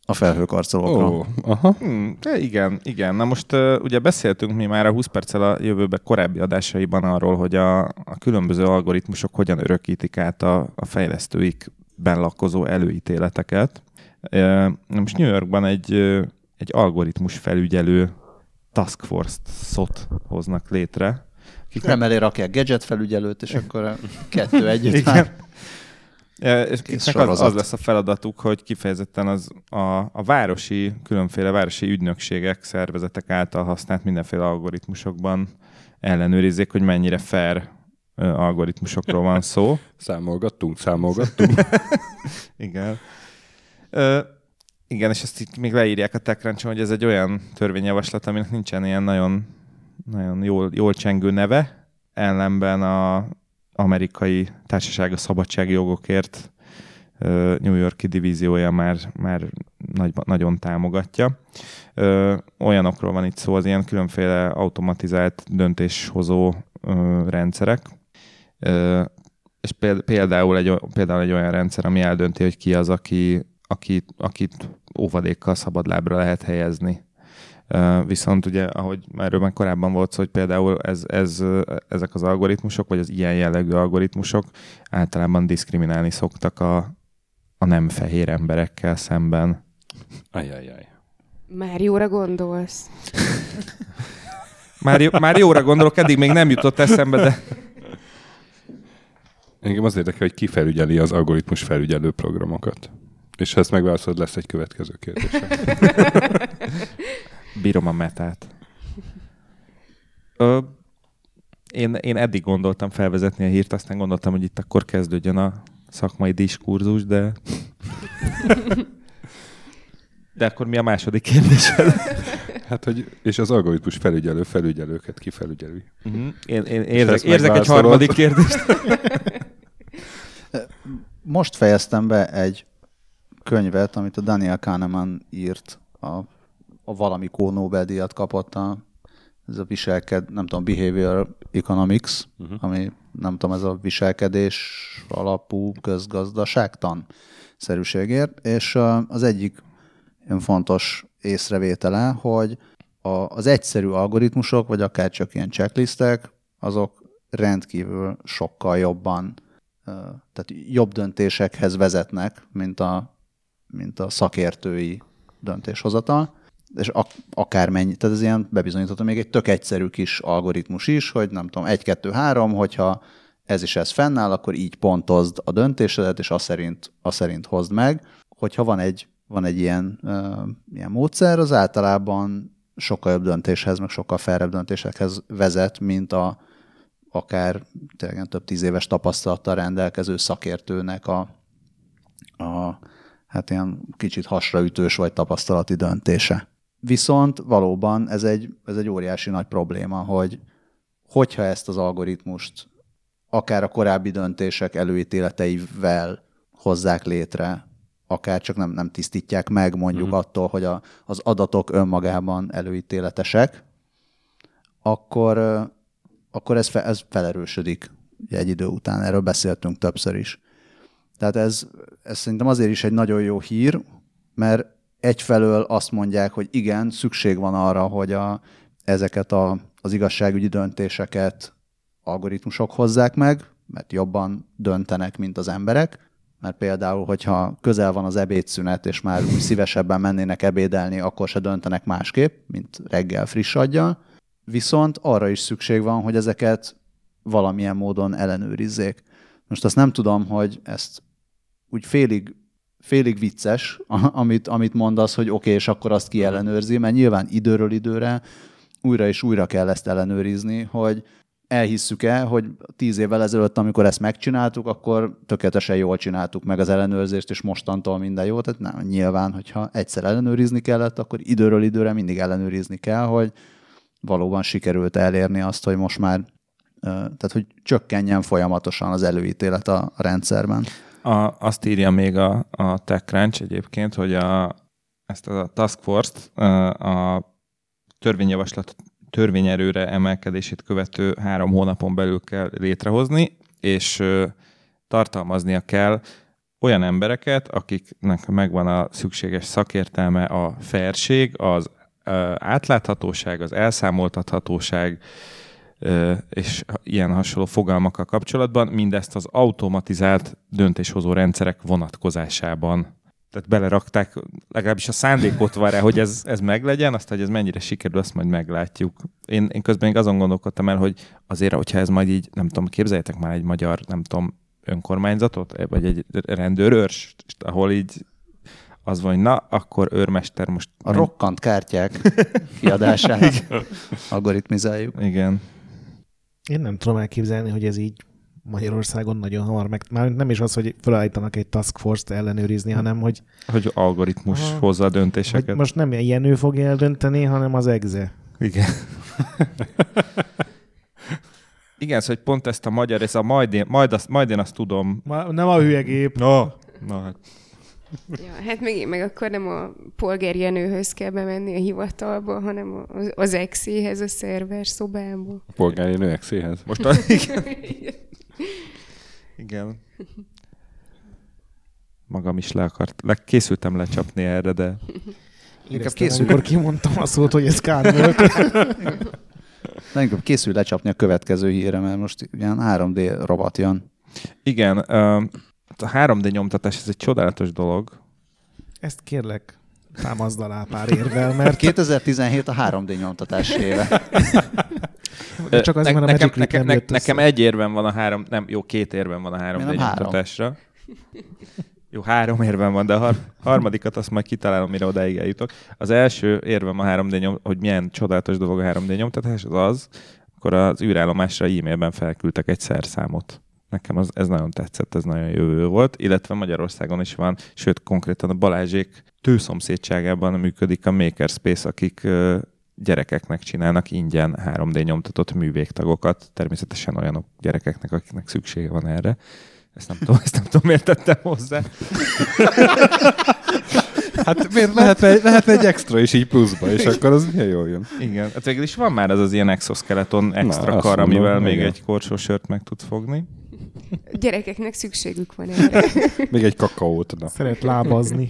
a felhőkarcolókról. Ó, aha. Hmm, de igen, igen. Na most uh, ugye beszéltünk mi már a 20 perccel a jövőbe korábbi adásaiban arról, hogy a, a különböző algoritmusok hogyan örökítik át a, a fejlesztőikben lakozó előítéleteket. Uh, na most New Yorkban egy, uh, egy algoritmus felügyelő task force-ot hoznak létre. Akik Remelé rakják gadget felügyelőt, és akkor a kettő együtt Igen. már. És Kész akiknek az, az lesz a feladatuk, hogy kifejezetten az a, a városi, különféle városi ügynökségek, szervezetek által használt mindenféle algoritmusokban ellenőrizzék, hogy mennyire fair algoritmusokról van szó. Számolgattunk, számolgattunk. Igen. Ö, igen, és ezt itt még leírják a techcrunch hogy ez egy olyan törvényjavaslat, aminek nincsen ilyen nagyon, nagyon jól, jól csengő neve, ellenben a amerikai társaság a szabadsági jogokért ö, New Yorki divíziója már, már nagy, nagyon támogatja. Olyanokról van itt szó, az ilyen különféle automatizált döntéshozó rendszerek, és péld- például egy, például egy olyan rendszer, ami eldönti, hogy ki az, aki, aki, akit óvadékkal szabadlábra lehet helyezni. Viszont ugye, ahogy erről már korábban volt szó, hogy például ez, ez, ezek az algoritmusok, vagy az ilyen jellegű algoritmusok általában diszkriminálni szoktak a, a nem fehér emberekkel szemben. Ajajaj. Már jóra gondolsz. Már, jó, már jóra gondolok, eddig még nem jutott eszembe, de Engem az érdekel, hogy ki felügyeli az algoritmus felügyelő programokat. És ha ezt megválaszolod, lesz egy következő kérdés. bírom a metát. Ö, én, én eddig gondoltam felvezetni a hírt, aztán gondoltam, hogy itt akkor kezdődjön a szakmai diskurzus, de... De akkor mi a második kérdésed? Hát, hogy, és az algoritmus felügyelő felügyelőket ki felügyeli. Uh-huh. Én, én érzek, érzek egy harmadik kérdést. Most fejeztem be egy könyvet, amit a Daniel Kahneman írt, a valamikor Nobel-díjat kapott, a, ez a viselked, nem tudom, Behavior Economics, uh-huh. ami nem tudom, ez a viselkedés alapú közgazdaságtan szerűségért, és az egyik ilyen fontos észrevétele, hogy a, az egyszerű algoritmusok, vagy akár csak ilyen checklistek, azok rendkívül sokkal jobban, tehát jobb döntésekhez vezetnek, mint a, mint a szakértői döntéshozatal, és ak- akármennyi, tehát ez ilyen bebizonyítható még egy tök egyszerű kis algoritmus is, hogy nem tudom, egy, kettő, három, hogyha ez is ez fennáll, akkor így pontozd a döntésedet, és azt szerint, azt szerint hozd meg. Hogyha van egy, van egy ilyen, uh, ilyen módszer, az általában sokkal jobb döntéshez, meg sokkal felrebb döntésekhez vezet, mint a akár tényleg több tíz éves tapasztalattal rendelkező szakértőnek a, a hát ilyen kicsit hasraütős vagy tapasztalati döntése. Viszont valóban ez egy, ez egy óriási nagy probléma, hogy hogyha ezt az algoritmust akár a korábbi döntések előítéleteivel hozzák létre, akár csak nem, nem tisztítják meg mondjuk mm. attól, hogy a, az adatok önmagában előítéletesek, akkor, akkor ez, fe, ez felerősödik egy idő után. Erről beszéltünk többször is. Tehát ez, ez szerintem azért is egy nagyon jó hír, mert egyfelől azt mondják, hogy igen, szükség van arra, hogy a, ezeket a, az igazságügyi döntéseket algoritmusok hozzák meg, mert jobban döntenek, mint az emberek, mert például, hogyha közel van az ebédszünet, és már úgy szívesebben mennének ebédelni, akkor se döntenek másképp, mint reggel friss aggyal. Viszont arra is szükség van, hogy ezeket valamilyen módon ellenőrizzék. Most azt nem tudom, hogy ezt úgy félig, félig vicces, amit, amit mondasz, hogy oké, okay, és akkor azt ki ellenőrzi, mert nyilván időről időre újra és újra kell ezt ellenőrizni, hogy elhisszük el, hogy tíz évvel ezelőtt, amikor ezt megcsináltuk, akkor tökéletesen jól csináltuk meg az ellenőrzést, és mostantól minden jó. Tehát nem, nyilván, hogyha egyszer ellenőrizni kellett, akkor időről időre mindig ellenőrizni kell, hogy valóban sikerült elérni azt, hogy most már, tehát hogy csökkenjen folyamatosan az előítélet a rendszerben. A, azt írja még a, a TechCrunch egyébként, hogy a, ezt a Task Force-t a törvényjavaslat törvényerőre emelkedését követő három hónapon belül kell létrehozni, és tartalmaznia kell olyan embereket, akiknek megvan a szükséges szakértelme, a fairség, az átláthatóság, az elszámoltathatóság, és ilyen hasonló fogalmakkal kapcsolatban, mindezt az automatizált döntéshozó rendszerek vonatkozásában tehát belerakták, legalábbis a szándékot van rá, hogy ez, ez meglegyen, azt, hogy ez mennyire sikerül, azt majd meglátjuk. Én, én közben még azon gondolkodtam el, hogy azért, hogyha ez majd így, nem tudom, képzeljetek már egy magyar, nem tudom, önkormányzatot, vagy egy rendőrőrs, ahol így az van, hogy na, akkor őrmester most... A rokkant kártyák kiadását algoritmizáljuk. Igen. Én nem tudom elképzelni, hogy ez így Magyarországon nagyon hamar meg... Már nem is az, hogy felállítanak egy task force-t ellenőrizni, hanem hogy... Hogy algoritmus Aha. hozza a döntéseket. Hogy most nem ilyen ő fog eldönteni, hanem az EGZE. Igen. Igen, szóval pont ezt a magyar, ez a majd én, majd, azt, majd én azt tudom. Ma, nem a hülyegép. No, no, hát. Ja, hát meg, meg akkor nem a polgárjenőhöz kell bemenni a hivatalba, hanem az, az exéhez, a szerver szobába. A polgárjenő exéhez? Most a, igen. igen. Magam is le akart, le, készültem lecsapni erre, de... Inkább készül. Amikor kimondtam a szót, hogy ez kár volt. De inkább készül lecsapni a következő hírre, mert most ilyen 3D robot jön. Igen, a 3D nyomtatás, ez egy csodálatos dolog. Ezt kérlek, támaszd alá pár érvel, mert... 2017 a 3D nyomtatás éve. De csak azért, ne, nekem, nekem, ne, nekem egy érven van a három, nem, jó, két érven van a 3D nyomtatásra. Három. Jó, három érven van, de a har- harmadikat azt majd kitalálom, mire odáig eljutok. Az első érvem a 3D nyom, hogy milyen csodálatos dolog a 3D nyomtatás, az az, akkor az űrállomásra e-mailben felküldtek egy szerszámot. Nekem az, ez nagyon tetszett, ez nagyon jövő volt, illetve Magyarországon is van, sőt konkrétan a Balázsék tőszomszédságában működik a Makerspace, akik gyerekeknek csinálnak ingyen 3D nyomtatott művégtagokat, természetesen olyanok gyerekeknek, akiknek szüksége van erre. Ezt nem tudom, ezt nem tudom, miért tettem hozzá. Hát miért lehetne, egy, lehetne egy extra is így pluszba, és akkor az milyen jól jön. Igen, hát végül is van már az az ilyen exoskeleton extra Na, kar, mondom, amivel még igen. egy korsósört meg tud fogni. Gyerekeknek szükségük van erre. Még egy kakaót. Na. Szeret lábazni.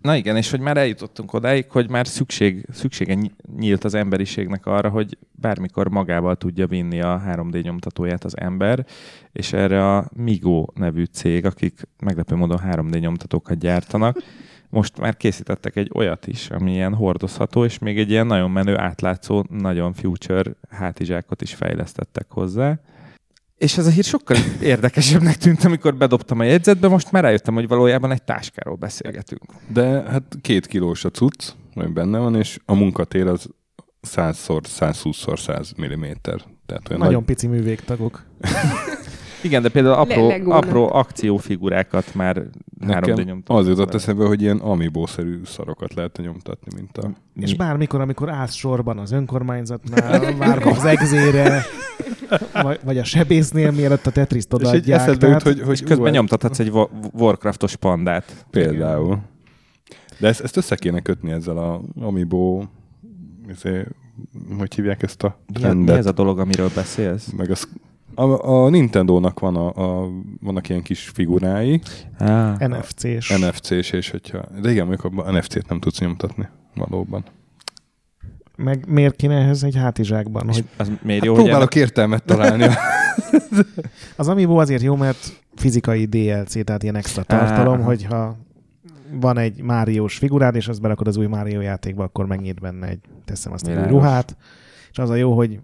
Na igen, és hogy már eljutottunk odáig, hogy már szükség, szüksége ny- nyílt az emberiségnek arra, hogy bármikor magával tudja vinni a 3D nyomtatóját az ember, és erre a Migo nevű cég, akik meglepő módon 3D nyomtatókat gyártanak, most már készítettek egy olyat is, ami ilyen hordozható, és még egy ilyen nagyon menő, átlátszó, nagyon future hátizsákot is fejlesztettek hozzá. És ez a hír sokkal érdekesebbnek tűnt, amikor bedobtam a jegyzetbe, most már rájöttem, hogy valójában egy táskáról beszélgetünk. De hát két kilós a cucc, ami benne van, és a munkatér az 100-szor, 120-szor 100 mm. Tehát olyan Nagyon nagy... pici művégtagok. Igen, de például apró, Le- apró akciófigurákat már 3D Nekem nyomtattak. az jutott eszembe, hogy ilyen amiibo-szerű szarokat lehet nyomtatni, mint a... És bármikor, amikor állsz sorban az önkormányzatnál, várva az egzére, vagy, vagy a sebésznél, mielőtt a Tetriszt És odaadják. eszedbe jut, hogy, hogy És közben ú, nyomtathatsz egy Wa- Warcraftos pandát. Például. De ezt, ezt össze kéne kötni ezzel a Amiibo, izé, hogy hívják ezt a Mi, a- mi trendet? ez a dolog, amiről beszélsz? Meg az, a, a Nintendo-nak van a, a, vannak ilyen kis figurái, Ah, NFC-s. NFC-s, és hogyha... De igen, mondjuk abban NFC-t nem tudsz nyomtatni valóban. Meg miért kéne ehhez egy hátizsákban? Hogy az miért Hát jó, hogy próbálok értelmet találni. az Amiibo azért jó, mert fizikai DLC, tehát ilyen extra tartalom, hogyha van egy Máriós figurád, és azt berakod az új Mário játékba, akkor megnyit benne egy, teszem azt, egy ruhát. És az a jó, hogy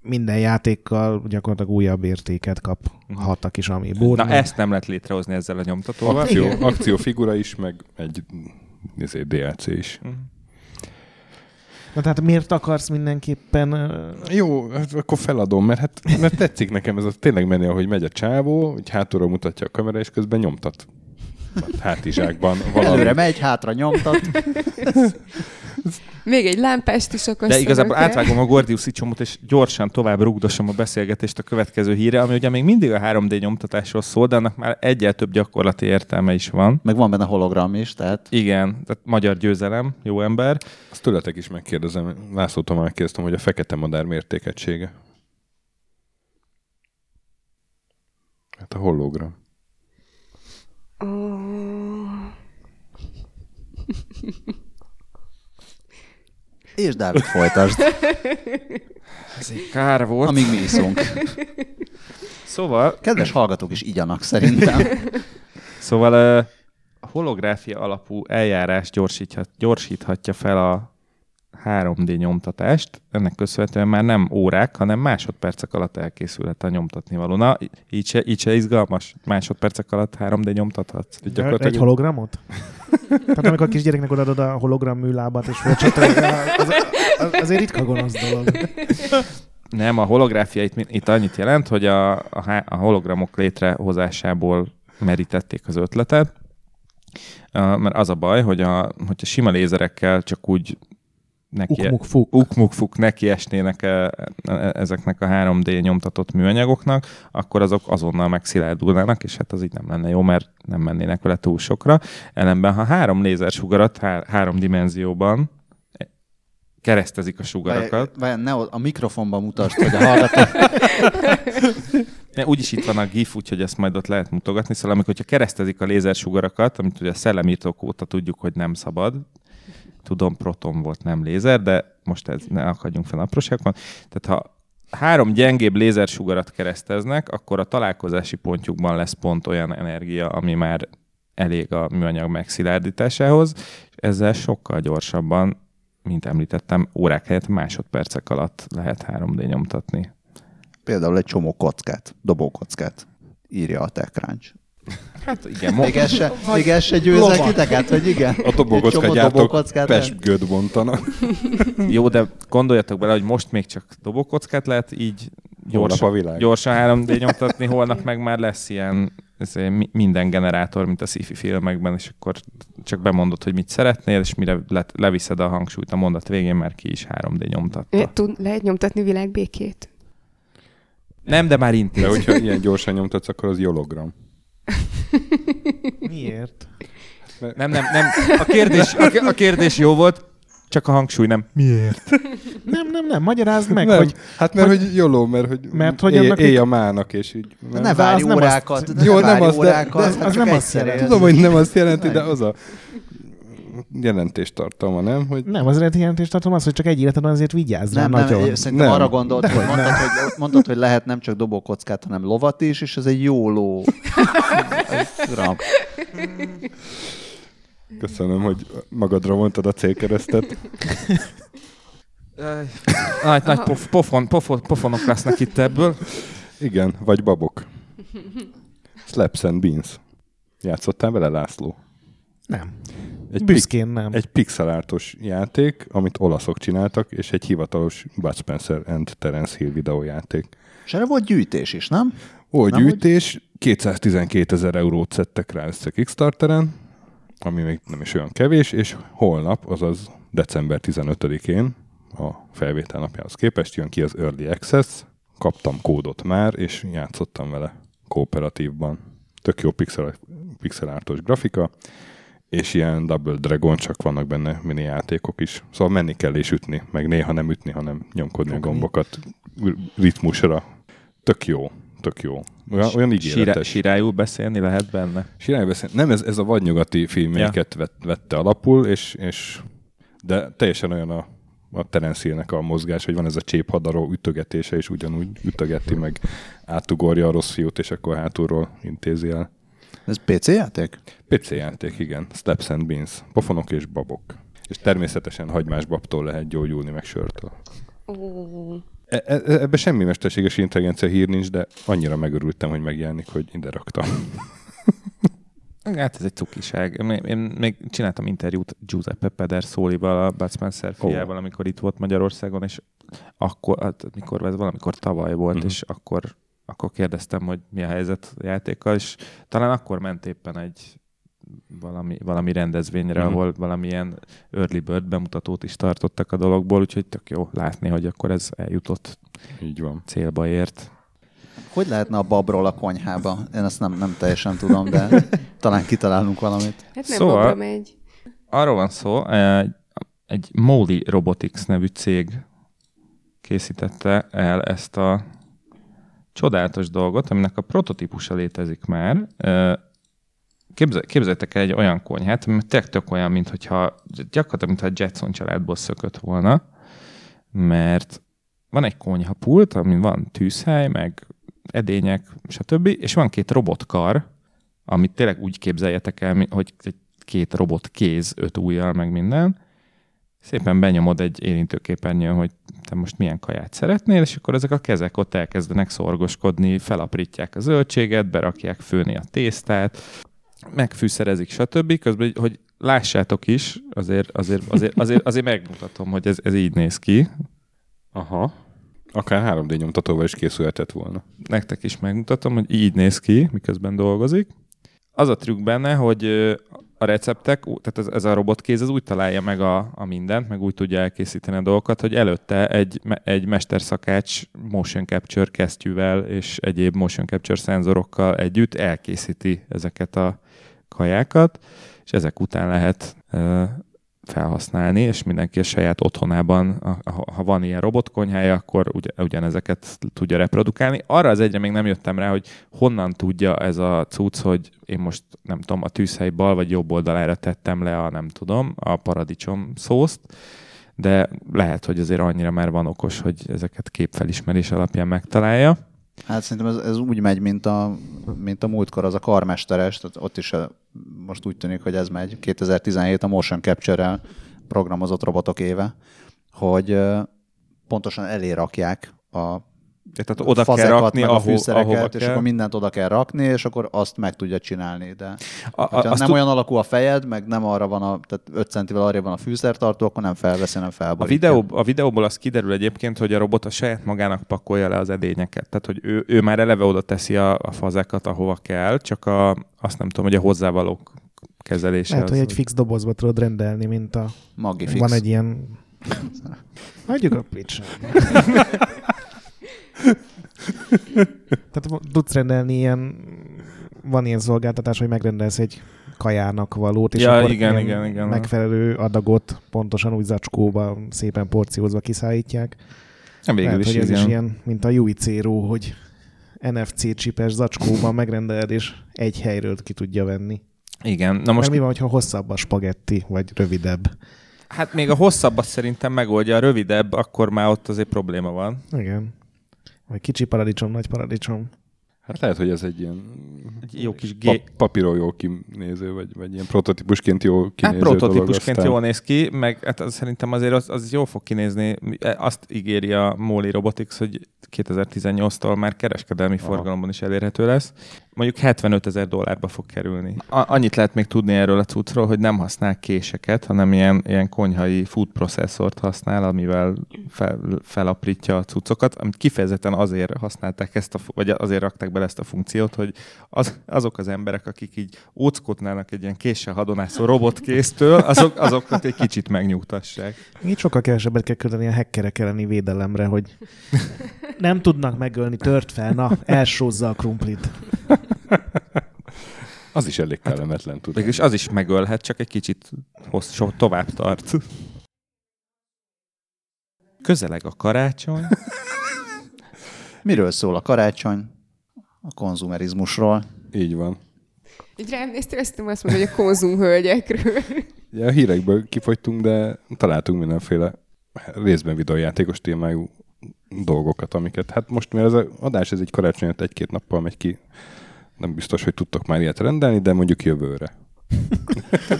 minden játékkal gyakorlatilag újabb értéket kaphat a kis Amiibo. Na ezt nem lehet létrehozni ezzel a nyomtatóval. Akció, Igen. akciófigura is, meg egy izé, DLC is. Mhm. Na tehát miért akarsz mindenképpen... Jó, hát akkor feladom, mert, hát, mert tetszik nekem ez a tényleg menni, ahogy megy a csávó, hogy hátulról mutatja a kamera, és közben nyomtat. Hát Hátizsákban valami. Előre megy, hátra nyomtat. Még egy lámpást is akarsz. De igazából akár? átvágom a Gordiuszi csomót, és gyorsan tovább rugdosom a beszélgetést a következő híre, ami ugye még mindig a 3D nyomtatásról szól, de annak már egyel több gyakorlati értelme is van. Meg van benne hologram is, tehát Igen, tehát magyar győzelem, jó ember. Azt tőletek is megkérdezem, Lászlótól már megkérdeztem, hogy a fekete madár mértékegysége. Hát a hologram. És Dávid folytasd, Ez egy kár volt. amíg mi iszunk. Szóval, Kedves hallgatók is igyanak szerintem. szóval a holográfia alapú eljárás gyorsíthat, gyorsíthatja fel a 3D nyomtatást. Ennek köszönhetően már nem órák, hanem másodpercek alatt elkészülhet a nyomtatni való. Na, így se, így se izgalmas. Másodpercek alatt 3D nyomtathatsz. Egy gyakorlatilag hologramot? Tehát amikor a kisgyereknek odaadod a hologram műlábat, és fölcsatolja, az, az, azért ritka gonosz dolog. Nem, a holográfia itt, itt annyit jelent, hogy a, a, a hologramok létrehozásából merítették az ötletet, mert az a baj, hogy a, hogyha sima lézerekkel csak úgy neki, Ukmuk fuk. ukmukfuk neki esnének e, e, ezeknek a 3D nyomtatott műanyagoknak, akkor azok azonnal megszilárdulnának, és hát az így nem lenne jó, mert nem mennének vele túl sokra. Ellenben, ha három lézersugarat há- három dimenzióban keresztezik a sugarakat, Vajon ne a mikrofonban mutasd, hogy a hallgatók... Ne, úgyis itt van a GIF, úgyhogy ezt majd ott lehet mutogatni. Szóval amikor hogyha keresztezik a lézersugarakat, amit ugye a szellemírtók óta tudjuk, hogy nem szabad, tudom, proton volt, nem lézer, de most ez, ne akadjunk fel apróságban. Tehát ha három gyengébb lézersugarat kereszteznek, akkor a találkozási pontjukban lesz pont olyan energia, ami már elég a műanyag megszilárdításához, és ezzel sokkal gyorsabban, mint említettem, órák helyett másodpercek alatt lehet 3D nyomtatni. Például egy csomó kockát, dobókockát írja a TechCrunch. Hát igen, Még ez se, még ez se győzek titeket, hogy igen? a dobókockát pesgőt bontanak. Jó, de gondoljatok bele, hogy most még csak dobókockát lehet így Holnap a gyorsan, világ. gyorsan 3D nyomtatni, holnap meg már lesz ilyen minden generátor, mint a sci-fi filmekben, és akkor csak bemondod, hogy mit szeretnél, és mire le, leviszed a hangsúlyt a mondat végén, már ki is 3D nyomtatta. Tud, lehet nyomtatni világbékét? Nem, de már intéz. De hogyha ilyen gyorsan nyomtatsz, akkor az hologram. Miért? Nem, nem, nem. A kérdés, a, a kérdés jó volt, csak a hangsúly nem. Miért? Nem, nem, nem, magyarázd meg, nem, hogy hát mert hogy- hogy, jóló, mert hogy, Mert hogy éj, annak éj a mának, és így. Nem. ne várj az nem órákat, azt- Jó, nem várj az, de- órákat, de az nem azt jelenti. Tudom, hogy nem azt jelenti, de az a... jelentéstartalma, nem? Hogy Nem, az eredeti jelentéstartalom az, hogy csak egy életed van, azért vigyázz rá Nem, nem, nagyon. én szerintem Nem. arra gondolt, hogy mondtad, hogy mondtad, hogy lehet nem csak dobókockát, hanem lovat is, és ez egy jó ló. Köszönöm, hogy magadra mondtad a célkeresztet. Nagy, nagy pof, pofon, pofon, pofonok lesznek itt ebből. Igen, vagy babok. Slaps and Beans. Játszottál vele, László? Nem. Egy, Büszkén nem. egy pixelártos játék, amit olaszok csináltak, és egy hivatalos Bud Spencer and Terence Hill videójáték. És erre volt gyűjtés is, nem? Ó, Nem, gyűjtés, 212 ezer eurót szedtek rá össze Kickstarteren, ami még nem is olyan kevés, és holnap, azaz december 15-én, a felvétel napjához képest jön ki az Early Access, kaptam kódot már, és játszottam vele kooperatívban. Tök jó pixel, pixelártos grafika, és ilyen Double Dragon, csak vannak benne mini játékok is. Szóval menni kell és ütni, meg néha nem ütni, hanem nyomkodni Fogni. a gombokat ritmusra. Tök jó, tök jó. Olyan, olyan ígéretes. sirályul beszélni lehet benne. Sirály beszél. Nem, ez, ez a vadnyugati filmjeiket vett, vette alapul, és, és de teljesen olyan a, a Terence a mozgás, hogy van ez a cséphadaró ütögetése, és ugyanúgy ütögeti, meg átugorja a rossz fiút, és akkor hátulról intézi el. Ez PC játék? PC játék, igen. Slaps and Beans. Pofonok és babok. És természetesen hagymás babtól lehet gyógyulni, meg sörtől. Ó, E- e- ebbe semmi mesterséges intelligencia hír nincs, de annyira megörültem, hogy megjelenik, hogy ide raktam. Hát ez egy cukiság. Én, még csináltam interjút Giuseppe Pedersolival, a Bud Spencer fiával, amikor itt volt Magyarországon, és akkor, hát mikor ez valamikor tavaly volt, uh-huh. és akkor, akkor kérdeztem, hogy mi a helyzet a játékkal, és talán akkor ment éppen egy valami, valami rendezvényre, Mhm. uh-huh. ahol valamilyen early bird bemutatót is tartottak a dologból, úgyhogy tök jó látni, hogy akkor ez eljutott Így van. célba ért. Hogy lehetne a babról a konyhába? Én ezt nem, nem teljesen tudom, de talán kitalálunk valamit. hát nem Szóval- szóval... megy. Arról van szó, egy, egy Moli Robotics nevű cég készítette el ezt a csodálatos dolgot, aminek a prototípusa létezik már. Képzel, képzeljétek el egy olyan konyhát, ami tök olyan, mint hogyha, gyakorlatilag, mintha a Jetson családból szökött volna, mert van egy konyhapult, amin van tűzhely, meg edények, stb., és van két robotkar, amit tényleg úgy képzeljetek el, hogy két robot kéz, öt ujjal, meg minden. Szépen benyomod egy érintőképernyőn, hogy te most milyen kaját szeretnél, és akkor ezek a kezek ott elkezdenek szorgoskodni, felaprítják a zöldséget, berakják főni a tésztát, megfűszerezik, stb. Közben, hogy lássátok is, azért, azért, azért, azért, azért megmutatom, hogy ez, ez így néz ki. Aha. Akár 3D nyomtatóval is készülhetett volna. nektek is megmutatom, hogy így néz ki, miközben dolgozik. Az a trükk benne, hogy a receptek, tehát ez, ez a robotkéz, ez úgy találja meg a, a mindent, meg úgy tudja elkészíteni a dolgokat, hogy előtte egy, egy mesterszakács motion capture kesztyűvel és egyéb motion capture szenzorokkal együtt elkészíti ezeket a kajákat, és ezek után lehet felhasználni, és mindenki a saját otthonában, ha van ilyen robotkonyhája, akkor ugy, ugyanezeket tudja reprodukálni. Arra az egyre még nem jöttem rá, hogy honnan tudja ez a cucc, hogy én most nem tudom, a tűzhely bal vagy jobb oldalára tettem le a nem tudom, a paradicsom szószt, de lehet, hogy azért annyira már van okos, hogy ezeket képfelismerés alapján megtalálja. Hát szerintem ez, ez úgy megy, mint a, mint a múltkor az a karmesteres, tehát ott is eh, most úgy tűnik, hogy ez megy. 2017 a motion capture-rel programozott robotok éve, hogy eh, pontosan elé rakják a Tehát oda kell rakni, meg a ahol, fűszereket, ahova és kell. akkor mindent oda kell rakni, és akkor azt meg tudja csinálni. De A, a, nem tud- olyan alakú a fejed, meg nem arra van a, tehát 5 centivel arra van a fűszertartó, akkor nem felveszi, nem A, felborítja. videó, a videóból az kiderül egyébként, hogy a robot a saját magának pakolja le az edényeket. Tehát, hogy ő, ő már eleve oda teszi a, a fazekat, ahova kell, csak a, azt nem tudom, hogy a hozzávalók kezelése. Lehet, az, hogy egy fix dobozba tudod rendelni, mint a... Magifix. Van egy ilyen... Hagyjuk a picsába. Tehát tudsz rendelni ilyen... Van ilyen szolgáltatás, hogy megrendelsz egy kajának valót, és Ja, akkor igen, igen, igen. megfelelő adagot pontosan úgy zacskóba, szépen porciózva kiszállítják. Végül Lehet, is, hogy ez igen. is ilyen, mint a Zero, hogy NFC csipes zacskóban megrendeled, és egy helyről ki tudja venni. Igen. Na Most... most mi van, ha hosszabb a spagetti, vagy rövidebb? Hát még a hosszabb azt szerintem megoldja, a rövidebb, akkor már ott azért probléma van. Igen. Vagy kicsi paradicsom, nagy paradicsom. Hát lehet, hogy ez egy ilyen Egy jó kis pa- gé... papíron jó kinéző, vagy, vagy ilyen prototípusként jó Hát kinéző prototípusként dolog, jól néz ki, meg hát az, szerintem azért az, az jól fog kinézni. Azt ígéri a Moli Robotics, hogy 2018-tól már kereskedelmi Aha. forgalomban is elérhető lesz. Mondjuk 75 ezer dollárba fog kerülni. A- annyit lehet még tudni erről a cuccról, hogy nem használ késeket, hanem ilyen, ilyen konyhai food processzort használ, amivel fel, felaprítja a cuccokat, amit kifejezetten azért használták ezt, a, vagy azért rakták bele ezt a funkciót, hogy az, azok az emberek, akik így óckodnának egy ilyen késsel hadonászó robotkésztől, azok, azokat egy kicsit megnyugtassák. Így sokkal kevesebbet kell költeni a hackerek elleni védelemre, hogy nem tudnak megölni, tört fel, na, elsózza a krumplit. Az is elég kellemetlen tud. Végülis az is megölhet, csak egy kicsit hossz, so, tovább tart. Közeleg a karácsony. Miről szól a karácsony? A konzumerizmusról. Így van. Így rám néztél, azt azt hogy a konzumhölgyekről. Ugye a hírekből kifogytunk, de találtunk mindenféle részben videójátékos témájú dolgokat, amiket, hát most mivel ez az adás, ez egy karácsony egy-két nappal megy ki, nem biztos, hogy tudtok már ilyet rendelni, de mondjuk jövőre.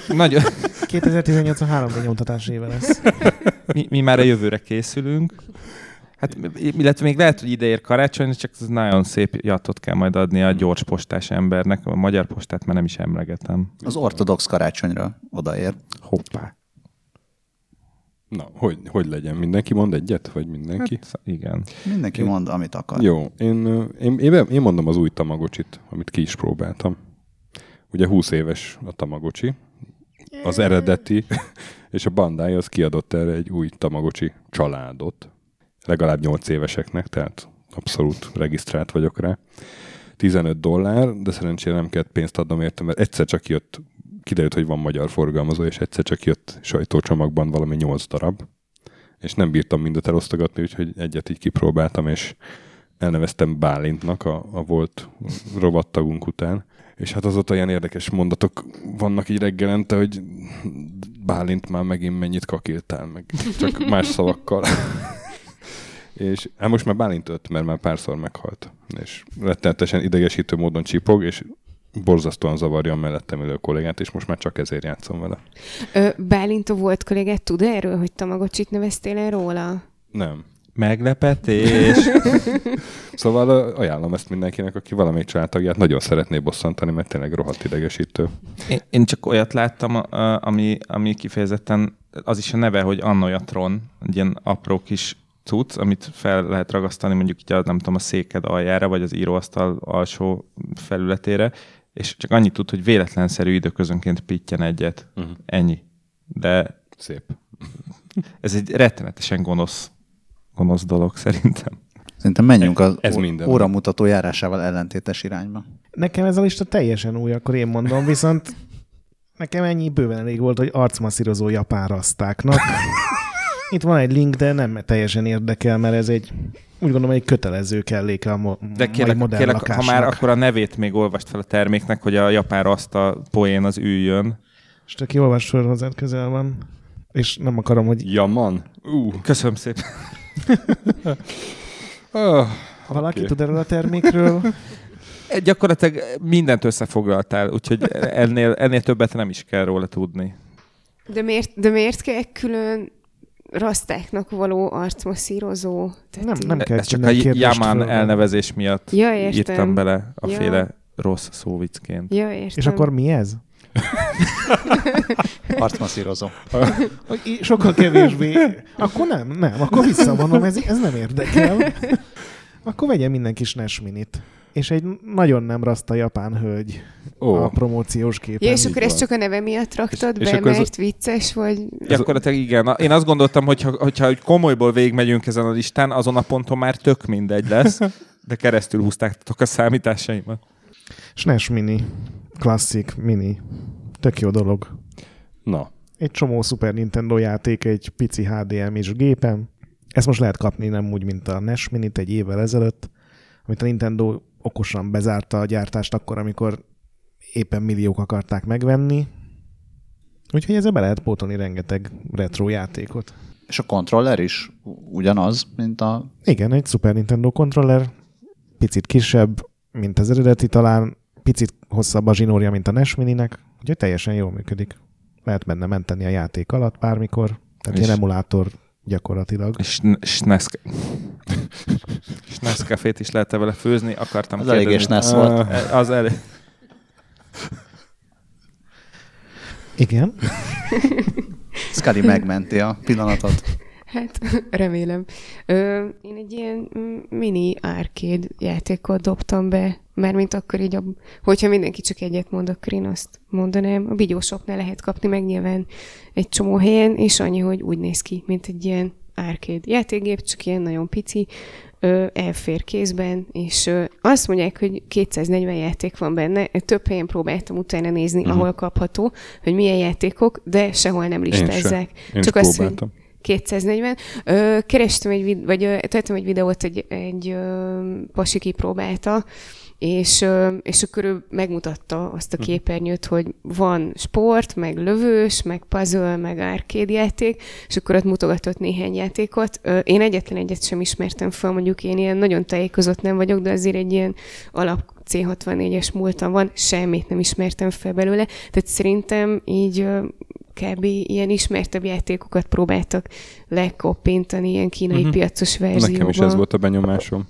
Nagyon, 2018 a 3D nyomtatás éve lesz. mi, mi már a jövőre készülünk. Hát, illetve még lehet, hogy ide ér karácsony, csak ez nagyon szép jatot kell majd adni a gyors postás embernek. A magyar postát már nem is emlegetem. Az ortodox karácsonyra odaér. Hoppá. Na, hogy, hogy legyen? Mindenki mond egyet? Vagy mindenki? Hát, igen. Mindenki mond, amit akar. Jó, én, én, én, én mondom az új Tamagocsit, amit ki is próbáltam. Ugye 20 éves a Tamagocsi, az eredeti, és a Bandai az kiadott erre egy új Tamagocsi családot. Legalább 8 éveseknek, tehát abszolút regisztrált vagyok rá. 15 dollár, de szerencsére nem kellett pénzt adnom érte, mert egyszer csak jött, kiderült, hogy van magyar forgalmazó, és egyszer csak jött sajtócsomagban valami 8 darab, és nem bírtam mindet elosztogatni, úgyhogy egyet így kipróbáltam, és elneveztem Bálintnak, a, a volt rovattagunk után. És hát azóta ilyen érdekes mondatok vannak így reggelente, hogy Bálint már megint mennyit kakiltál meg, csak más szavakkal. és hát most már Bálint öt, mert már párszor meghalt. És rettenetesen idegesítő módon csipog, és borzasztóan zavarja a mellettem ülő kollégát, és most már csak ezért játszom vele. Ö, Bálint a volt kollégát tud erről, hogy Tamagocsit neveztél el róla? Nem. Meglepetés. Szóval ajánlom ezt mindenkinek, aki valamelyik családtagját nagyon szeretné bosszantani, mert tényleg rohadt idegesítő. Én, én csak olyat láttam, ami, ami kifejezetten, az is a neve, hogy Annoyatron, egy ilyen apró kis cucc, amit fel lehet ragasztani mondjuk így a, nem tudom, a széked aljára, vagy az íróasztal alsó felületére, és csak annyit tud, hogy véletlenszerű időközönként pittyen egyet. Uh-huh. Ennyi. De Szép. ez egy rettenetesen gonosz, gonosz dolog szerintem. Szerintem menjünk az Ez minden. óramutató járásával ellentétes irányba. Nekem ez a lista teljesen új, akkor én mondom, viszont nekem ennyi bőven elég volt, hogy arcmasszírozó japán rasztáknak. Itt van egy link, de nem teljesen érdekel, mert ez egy, úgy gondolom, egy kötelező kelléke a mo- De kérlek, modern kérlek ha már akkor a nevét még olvast fel a terméknek, hogy a japán raszta poén az üljön. És te kiolvasd föl hozzád közel van. És nem akarom, hogy Jaman. Uh. Köszönöm szépen. Oh. valaki Oké. tud erről a termékről. Gyakorlatilag mindent összefoglaltál, úgyhogy ennél, ennél többet nem is kell róla tudni. De miért, de miért kell külön rasztáknak való arcmasszírozó? Tehát Nem, nem kell Ez csak a fölvenni. elnevezés miatt Ja, értem. írtam bele a Ja. féle rossz szóviccként. Ja, értem. És akkor mi ez? Arcmasszírozó. Sokkal kevésbé. Akkor nem, nem. Akkor visszavonom, ez, ez nem érdekel. Akkor vegyen mindenki SNES minit. És egy nagyon nem raszta japán hölgy Ó. a promóciós képen. Ja, és akkor ezt csak a neve miatt raktad És- és be, a- mert vicces, vagy... Gyakorlatilag igen. Én azt gondoltam, hogy ha, hogyha hogy komolyból végigmegyünk ezen a listán, azon a ponton már tök mindegy lesz, de keresztül húztátok a számításaimat. SNES mini. Klasszik mini. Tök jó dolog. Na, Egy csomó Super Nintendo játék egy pici HDMI-s gépen. Ezt most lehet kapni nem úgy, mint a NES Minit egy évvel ezelőtt, amit a Nintendo okosan bezárta a gyártást akkor, amikor éppen milliók akarták megvenni. Úgyhogy ezzel be lehet pótolni rengeteg retro játékot. És a kontroller is ugyanaz, mint a... Igen, egy Super Nintendo controller, picit kisebb, mint az eredeti, talán picit hosszabb a zsinórja, mint a NES Mininek, úgyhogy teljesen jól működik. Lehet benne menteni a játék alatt bármikor, tehát És- ilyen emulátor gyakorlatilag. És SNES cafét is lehet vele főzni, akartam Az kérdezni. SNES volt. Eh, Az elég. Igen. Scully megmenti a pillanatot. Hát, remélem. Ö, én egy ilyen mini arcade játékot dobtam be, mármint akkor így, a, hogyha mindenki csak egyet mond, akkor én azt mondanám. A Bigyóshopnál lehet kapni meg nyilván egy csomó helyen, és annyi, hogy úgy néz ki, mint egy ilyen arcade játékgép, csak ilyen nagyon pici, ö, elfér kézben, és ö, azt mondják, hogy 240 játék van benne. Több helyen próbáltam utána nézni, uh-huh. ahol kapható, hogy milyen játékok, de sehol nem Én listázzák. Én Csak is azt, hogy. 240. Ö, kerestem egy, vid- vagy tettem egy videót, egy, egy ö, pasi kipróbálta, és, ö, és akkor ő megmutatta azt a Mhm. képernyőt, hogy van sport, meg lövős, meg puzzle, meg arcade játék, és akkor ott mutogatott néhány játékot. Ö, Én egyetlen egyet sem ismertem fel, mondjuk én ilyen nagyon tájékozott nem vagyok, de azért egy ilyen alap C64-es múltam van, semmit nem ismertem fel belőle, tehát szerintem így kb. ilyen ismertebb játékokat próbáltak lekoppintani ilyen kínai uh-huh. piacos verzióban. Nekem is ez volt a benyomásom.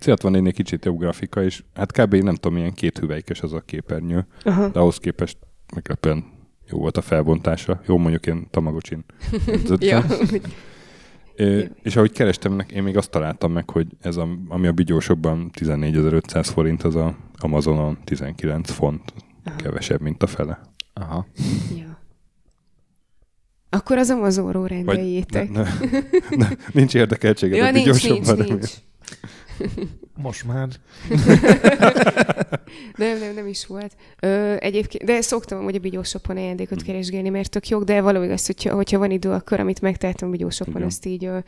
C64 egy kicsit jobb grafika, és hát kb. nem tudom, milyen két hüvelykes az a képernyő, Aha. de ahhoz képest meglepően jó volt a felbontása. Jó, mondjuk én Tamagocsin. ja. És ahogy kerestem, én még azt találtam meg, hogy ez, a, ami a bigyósokban 14.500 forint, az a Amazonon 19 font. Aha. Kevesebb, mint a fele. Aha. ja. Akkor az Amazonról rendeljétek. ne, ne, ne, nincs érdekeltséged Ja, nincs, nincs, bigyósokban. nem nincs. Most már. Nem, nem, nem is volt. Ö, egyébként, de szoktam hogy a bigyósopon ajándékot keresgélni, mert tök jó, de való igaz, hogyha, hogyha van idő, akkor amit megtehetem a bigyósopon, azt így ö,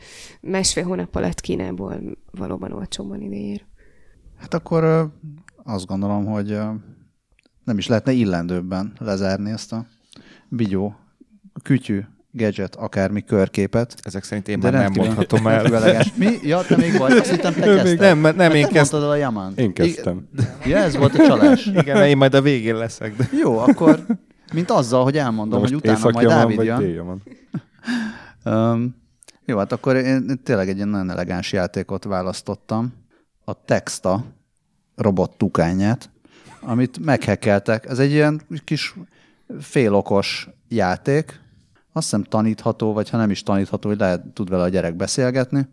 másfél hónap alatt Kínából valóban olcsóban idejér. Hát akkor ö, azt gondolom, hogy ö, nem is lehetne illendőbben lezárni ezt a bigyó, kütyű, gadget, akármi körképet. Ezek szerint én De már nem mondhatom el. elegáns. Mi? Ja, te még vagy. Azt hittem, te kezdted. nem, nem, nem én Te kezdtem. el a Yaman. Én kezdtem. Ja, ez volt a csalás. Igen, én majd a végén leszek. De... Jó, akkor mint azzal, hogy elmondom, hogy utána majd Dávid jön. Um, jó, hát akkor én tényleg egy nagyon elegáns játékot választottam. A Texta robot tukányát, amit meghekkeltek. Ez egy ilyen kis félokos játék. Azt hiszem tanítható, vagy ha nem is tanítható, hogy lehet, tud vele a gyerek beszélgetni.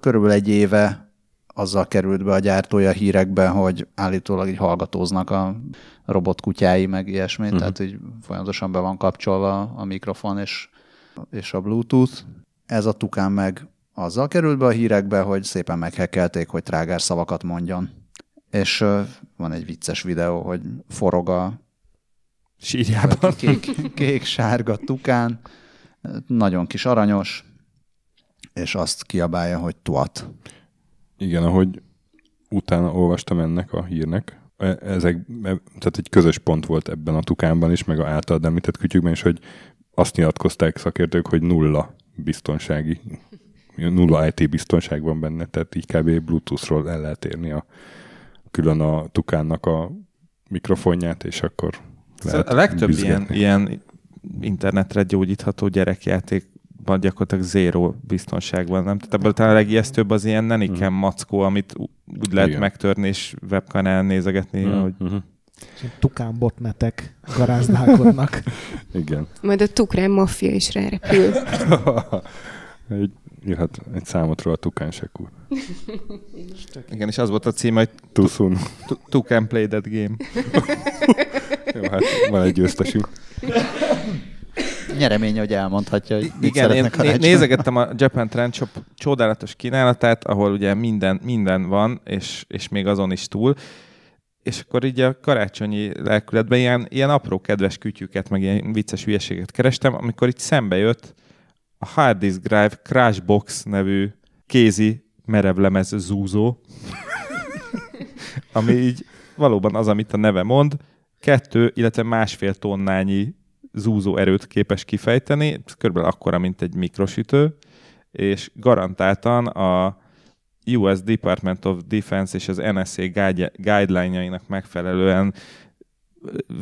Körülbelül egy éve azzal került be a gyártója a hírekbe, hogy állítólag így hallgatóznak a robotkutyái, meg ilyesmi, uh-huh. tehát így folyamatosan be van kapcsolva a mikrofon és, és a Bluetooth. Ez a tukán meg azzal került be a hírekbe, hogy szépen meghekkelték, hogy trágár szavakat mondjon. És uh, van egy vicces videó, hogy forog a Sírjában. kék, kék-sárga tukán, nagyon kis aranyos, és azt kiabálja, hogy tuat. Igen, ahogy utána olvastam ennek a hírnek, e- ezek, e- tehát egy közös pont volt ebben a tukánban is, meg a általad említett kütyükben is, hogy azt nyilatkozták szakértők, hogy nulla biztonsági, nulla IT biztonság van benne, tehát így kb. Bluetooth-ról el lehet érni a, külön a tukánnak a mikrofonját, és akkor lehet A legtöbb ilyen, ilyen internetre gyógyítható gyerekjátékban gyakorlatilag zéró biztonság van, nem? Tehát ebből talán a legijesztőbb az ilyen neniken mackó, amit úgy lehet Igen. megtörni és webkanál nézegetni, Mhm, hogy mhm. Tukán botnetek garázdálkodnak. Igen. Majd a tukrán maffia is rárepül. egy, írhat egy számot róla a tukánság úr. igen, és az volt a cím, hogy Too soon. "Tu- Two can play that game. Jó, hát van egy győztesünk. Nyeremény, hogy elmondhatja, hogy mit Igen, én né- nézegettem a Japan Trend Shop csodálatos kínálatát, ahol ugye minden, minden van, és, és még azon is túl. És akkor így a karácsonyi lelkületben ilyen, ilyen apró kedves kütyüket, meg ilyen vicces hülyeséget kerestem, amikor itt szembe jött a Hard Disk Drive Crashbox nevű kézi merevlemez zúzó, ami így valóban az, amit a neve mond, kettő, illetve másfél tonnányi zúzó erőt képes kifejteni, körülbelül akkora, mint egy mikrosütő, és garantáltan a US Department of Defense és az NSA guideline-jainak megfelelően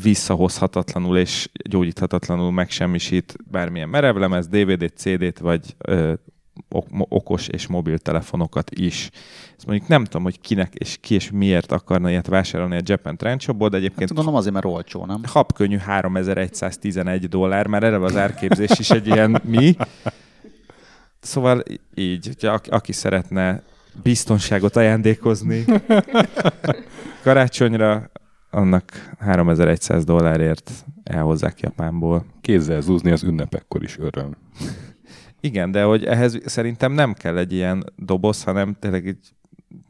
visszahozhatatlanul és gyógyíthatatlanul megsemmisít bármilyen merevlemez, DVD-t, CD-t vagy ö, okos és mobiltelefonokat is. Ezt mondjuk nem tudom, hogy kinek és ki és miért akarna ilyet vásárolni a Japan Trend Shopból, de egyébként... Hát gondolom azért, mert olcsó, nem? Habkönnyű 3111 dollár, mert erre az árképzés is egy ilyen mi. Szóval így, hogyha aki szeretne biztonságot ajándékozni karácsonyra, annak 3100 dollárért elhozzák Japánból. Kézzel zúzni az ünnepekkor is öröm. Igen, de hogy ehhez szerintem nem kell egy ilyen doboz, hanem tényleg egy,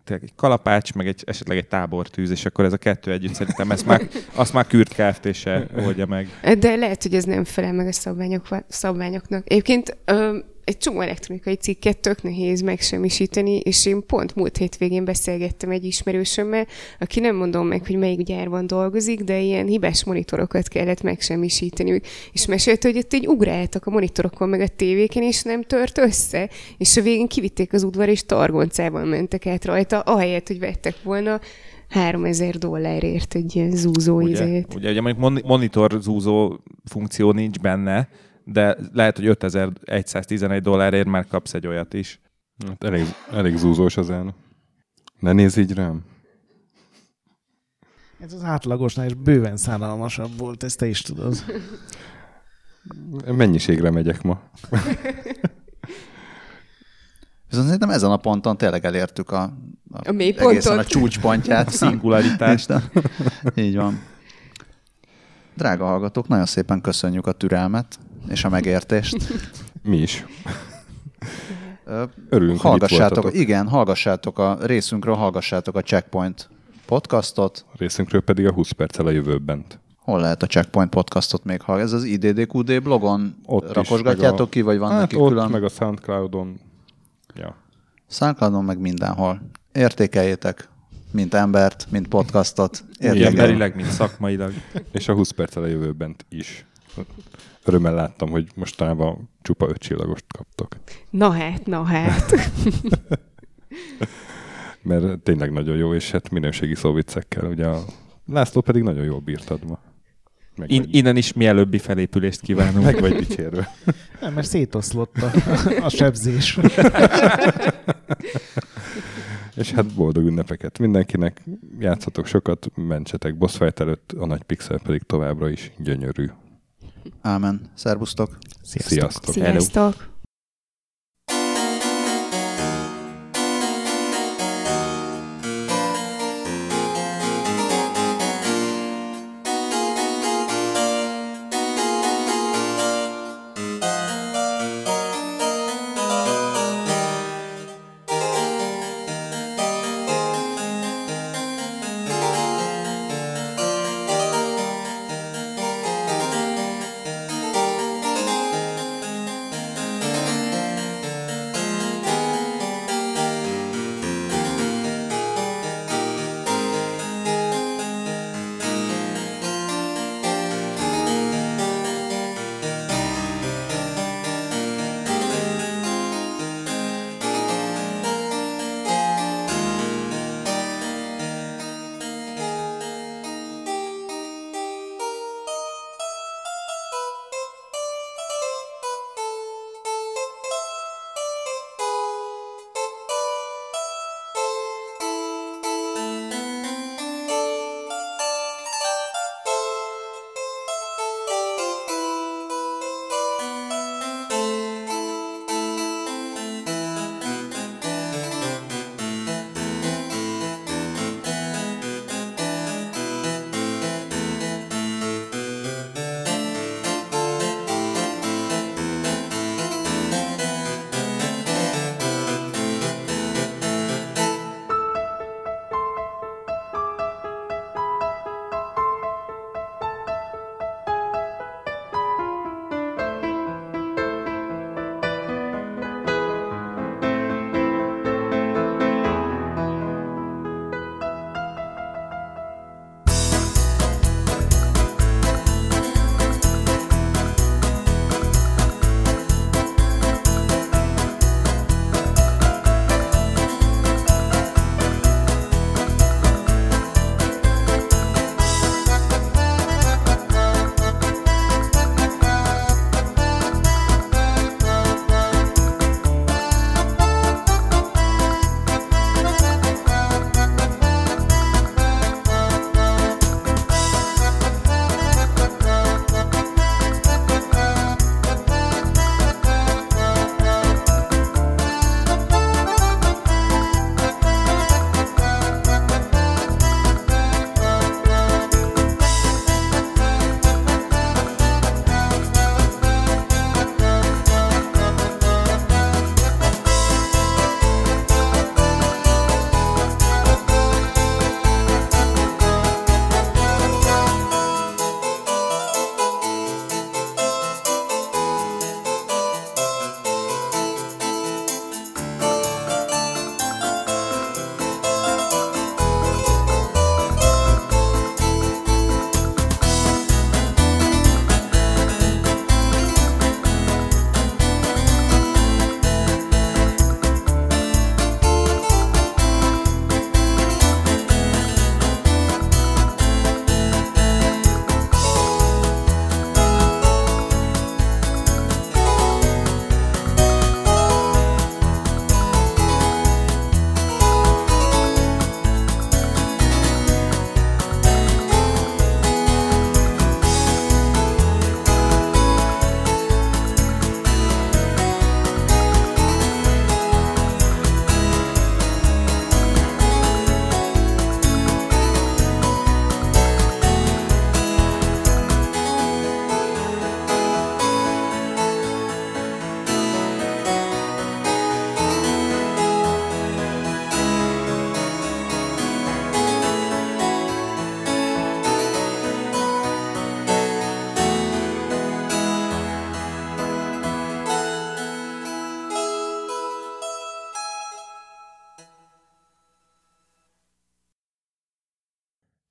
tényleg egy kalapács, meg egy, esetleg egy tábortűz, és akkor ez a kettő együtt szerintem ezt már, azt már Kürt Kft. oldja meg. De lehet, hogy ez nem felel meg a szabványok, szabványoknak. Egyébként ö, egy csomó elektronikai cikket tök nehéz megsemmisíteni, és én pont múlt hétvégén beszélgettem egy ismerősömmel, aki nem mondom meg, hogy melyik gyárban dolgozik, de ilyen hibás monitorokat kellett megsemmisíteni. És mesélte, hogy ott így ugráltak a monitorokon, meg a tévéken, és nem tört össze. És a végén kivitték az udvar, és targoncában mentek át rajta, ahelyett, hogy vettek volna 3000 dollárért egy ilyen zúzó ugye, izét. Ugye, ugye mondjuk monitor zúzó funkció nincs benne, de lehet, hogy 5111 dollárért már kapsz egy olyat is. Hát elég, elég zúzós az el. Ne nézz így rám. Ez az átlagosnál is bőven szánalmasabb volt, ezt te is tudod. Mennyiségre megyek ma. Viszont szerintem ezen a ponton tényleg elértük a, a, a mélypontot. a csúcspontját. a szingularitást. Így van. Drága hallgatók, nagyon szépen köszönjük a türelmet és a megértést. Mi is. Örülünk, hallgassátok, hogy Igen, hallgassátok a részünkről, hallgassátok a Checkpoint podcastot. A részünkről pedig a 20 perccel a jövőben. Hol lehet a Checkpoint podcastot még hallgatni? Ez az IDDQD blogon ott rakosgatjátok is, ki, vagy van hát neki ott, külön? meg a Soundcloudon. Ja. Soundcloudon meg mindenhol. Értékeljétek, mint embert, mint podcastot. Emberileg, mint szakmailag. És a 20 perccel a jövőben is örömmel láttam, hogy mostanában csupa öt csillagost kaptok. Na hát, na hát. Mert tényleg nagyon jó, és hát minőségi szóviccekkel. Ugye a László pedig nagyon jól bírtad ma. Meg In, innen is mielőbbi felépülést kívánunk. Meg vagy dicsérve. Nem, mert szétoszlott a, a sebzés. És hát boldog ünnepeket mindenkinek. Játszatok sokat, mentsetek boss fight előtt, a nagy pixel pedig továbbra is gyönyörű. Ámen. Szervusztok. Sziasztok. Sziasztok. Sziasztok.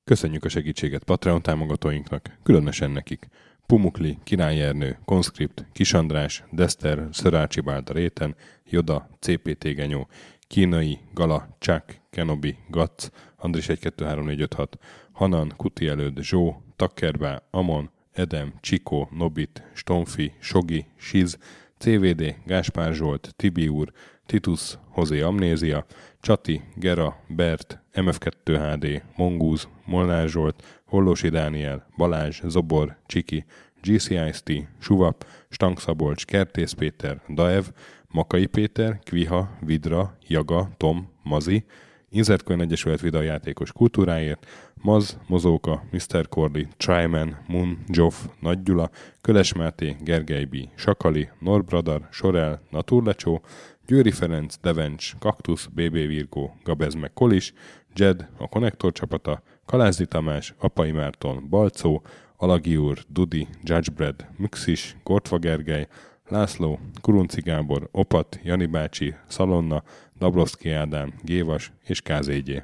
Köszönjük a segítséget Patreon támogatóinknak, különösen nekik. Pumukli, Király Ernő, Conscript, Kisandrás, Dester, Szörácsi Bálda Réten, Joda, CPT Genyó, Kínai, Gala, Chuck, Kenobi, Gatz, Andris 123456, Hanan, Kuti előd, Zsó, Takkerbá, Amon, Edem, Csikó, Nobit, Stonfi, Sogi, Siz, CVD, Gáspár Zsolt, Tibi úr, Titus, Hozé Amnézia, Csati, Gera, Bert, MF2HD, Mongúz, Molnár Zsolt, Hollósi Dániel, Balázs, Zobor, Csiki, GCIST, Suvap, Stankszabolcs, Kertész Péter, Daev, Makai Péter, Kviha, Vidra, Jaga, Tom, Mazi, Inzertcoin Egyesület videójátékos kultúráért, Maz, Mozóka, Mr. Cordy, Tryman, Moon, Joff, Nagy Gyula, Köles Máté, Gergely B., Sakali, Norbradar, Sorel, Naturlecsó, Győri Ferenc, Devencs, Kaktusz, BB Virgó, Gabez meg Kolis, Jed, a Konnektor csapata, Kalázdi Tamás, Apai Márton, Balcó, Alagi úr, Dudi, Judgebred, Müxis, Gortva Gergely, László, Kurunci Gábor, Opat, Jani bácsi, Szalonna, Dabrowski Ádám, Gévas és KZG.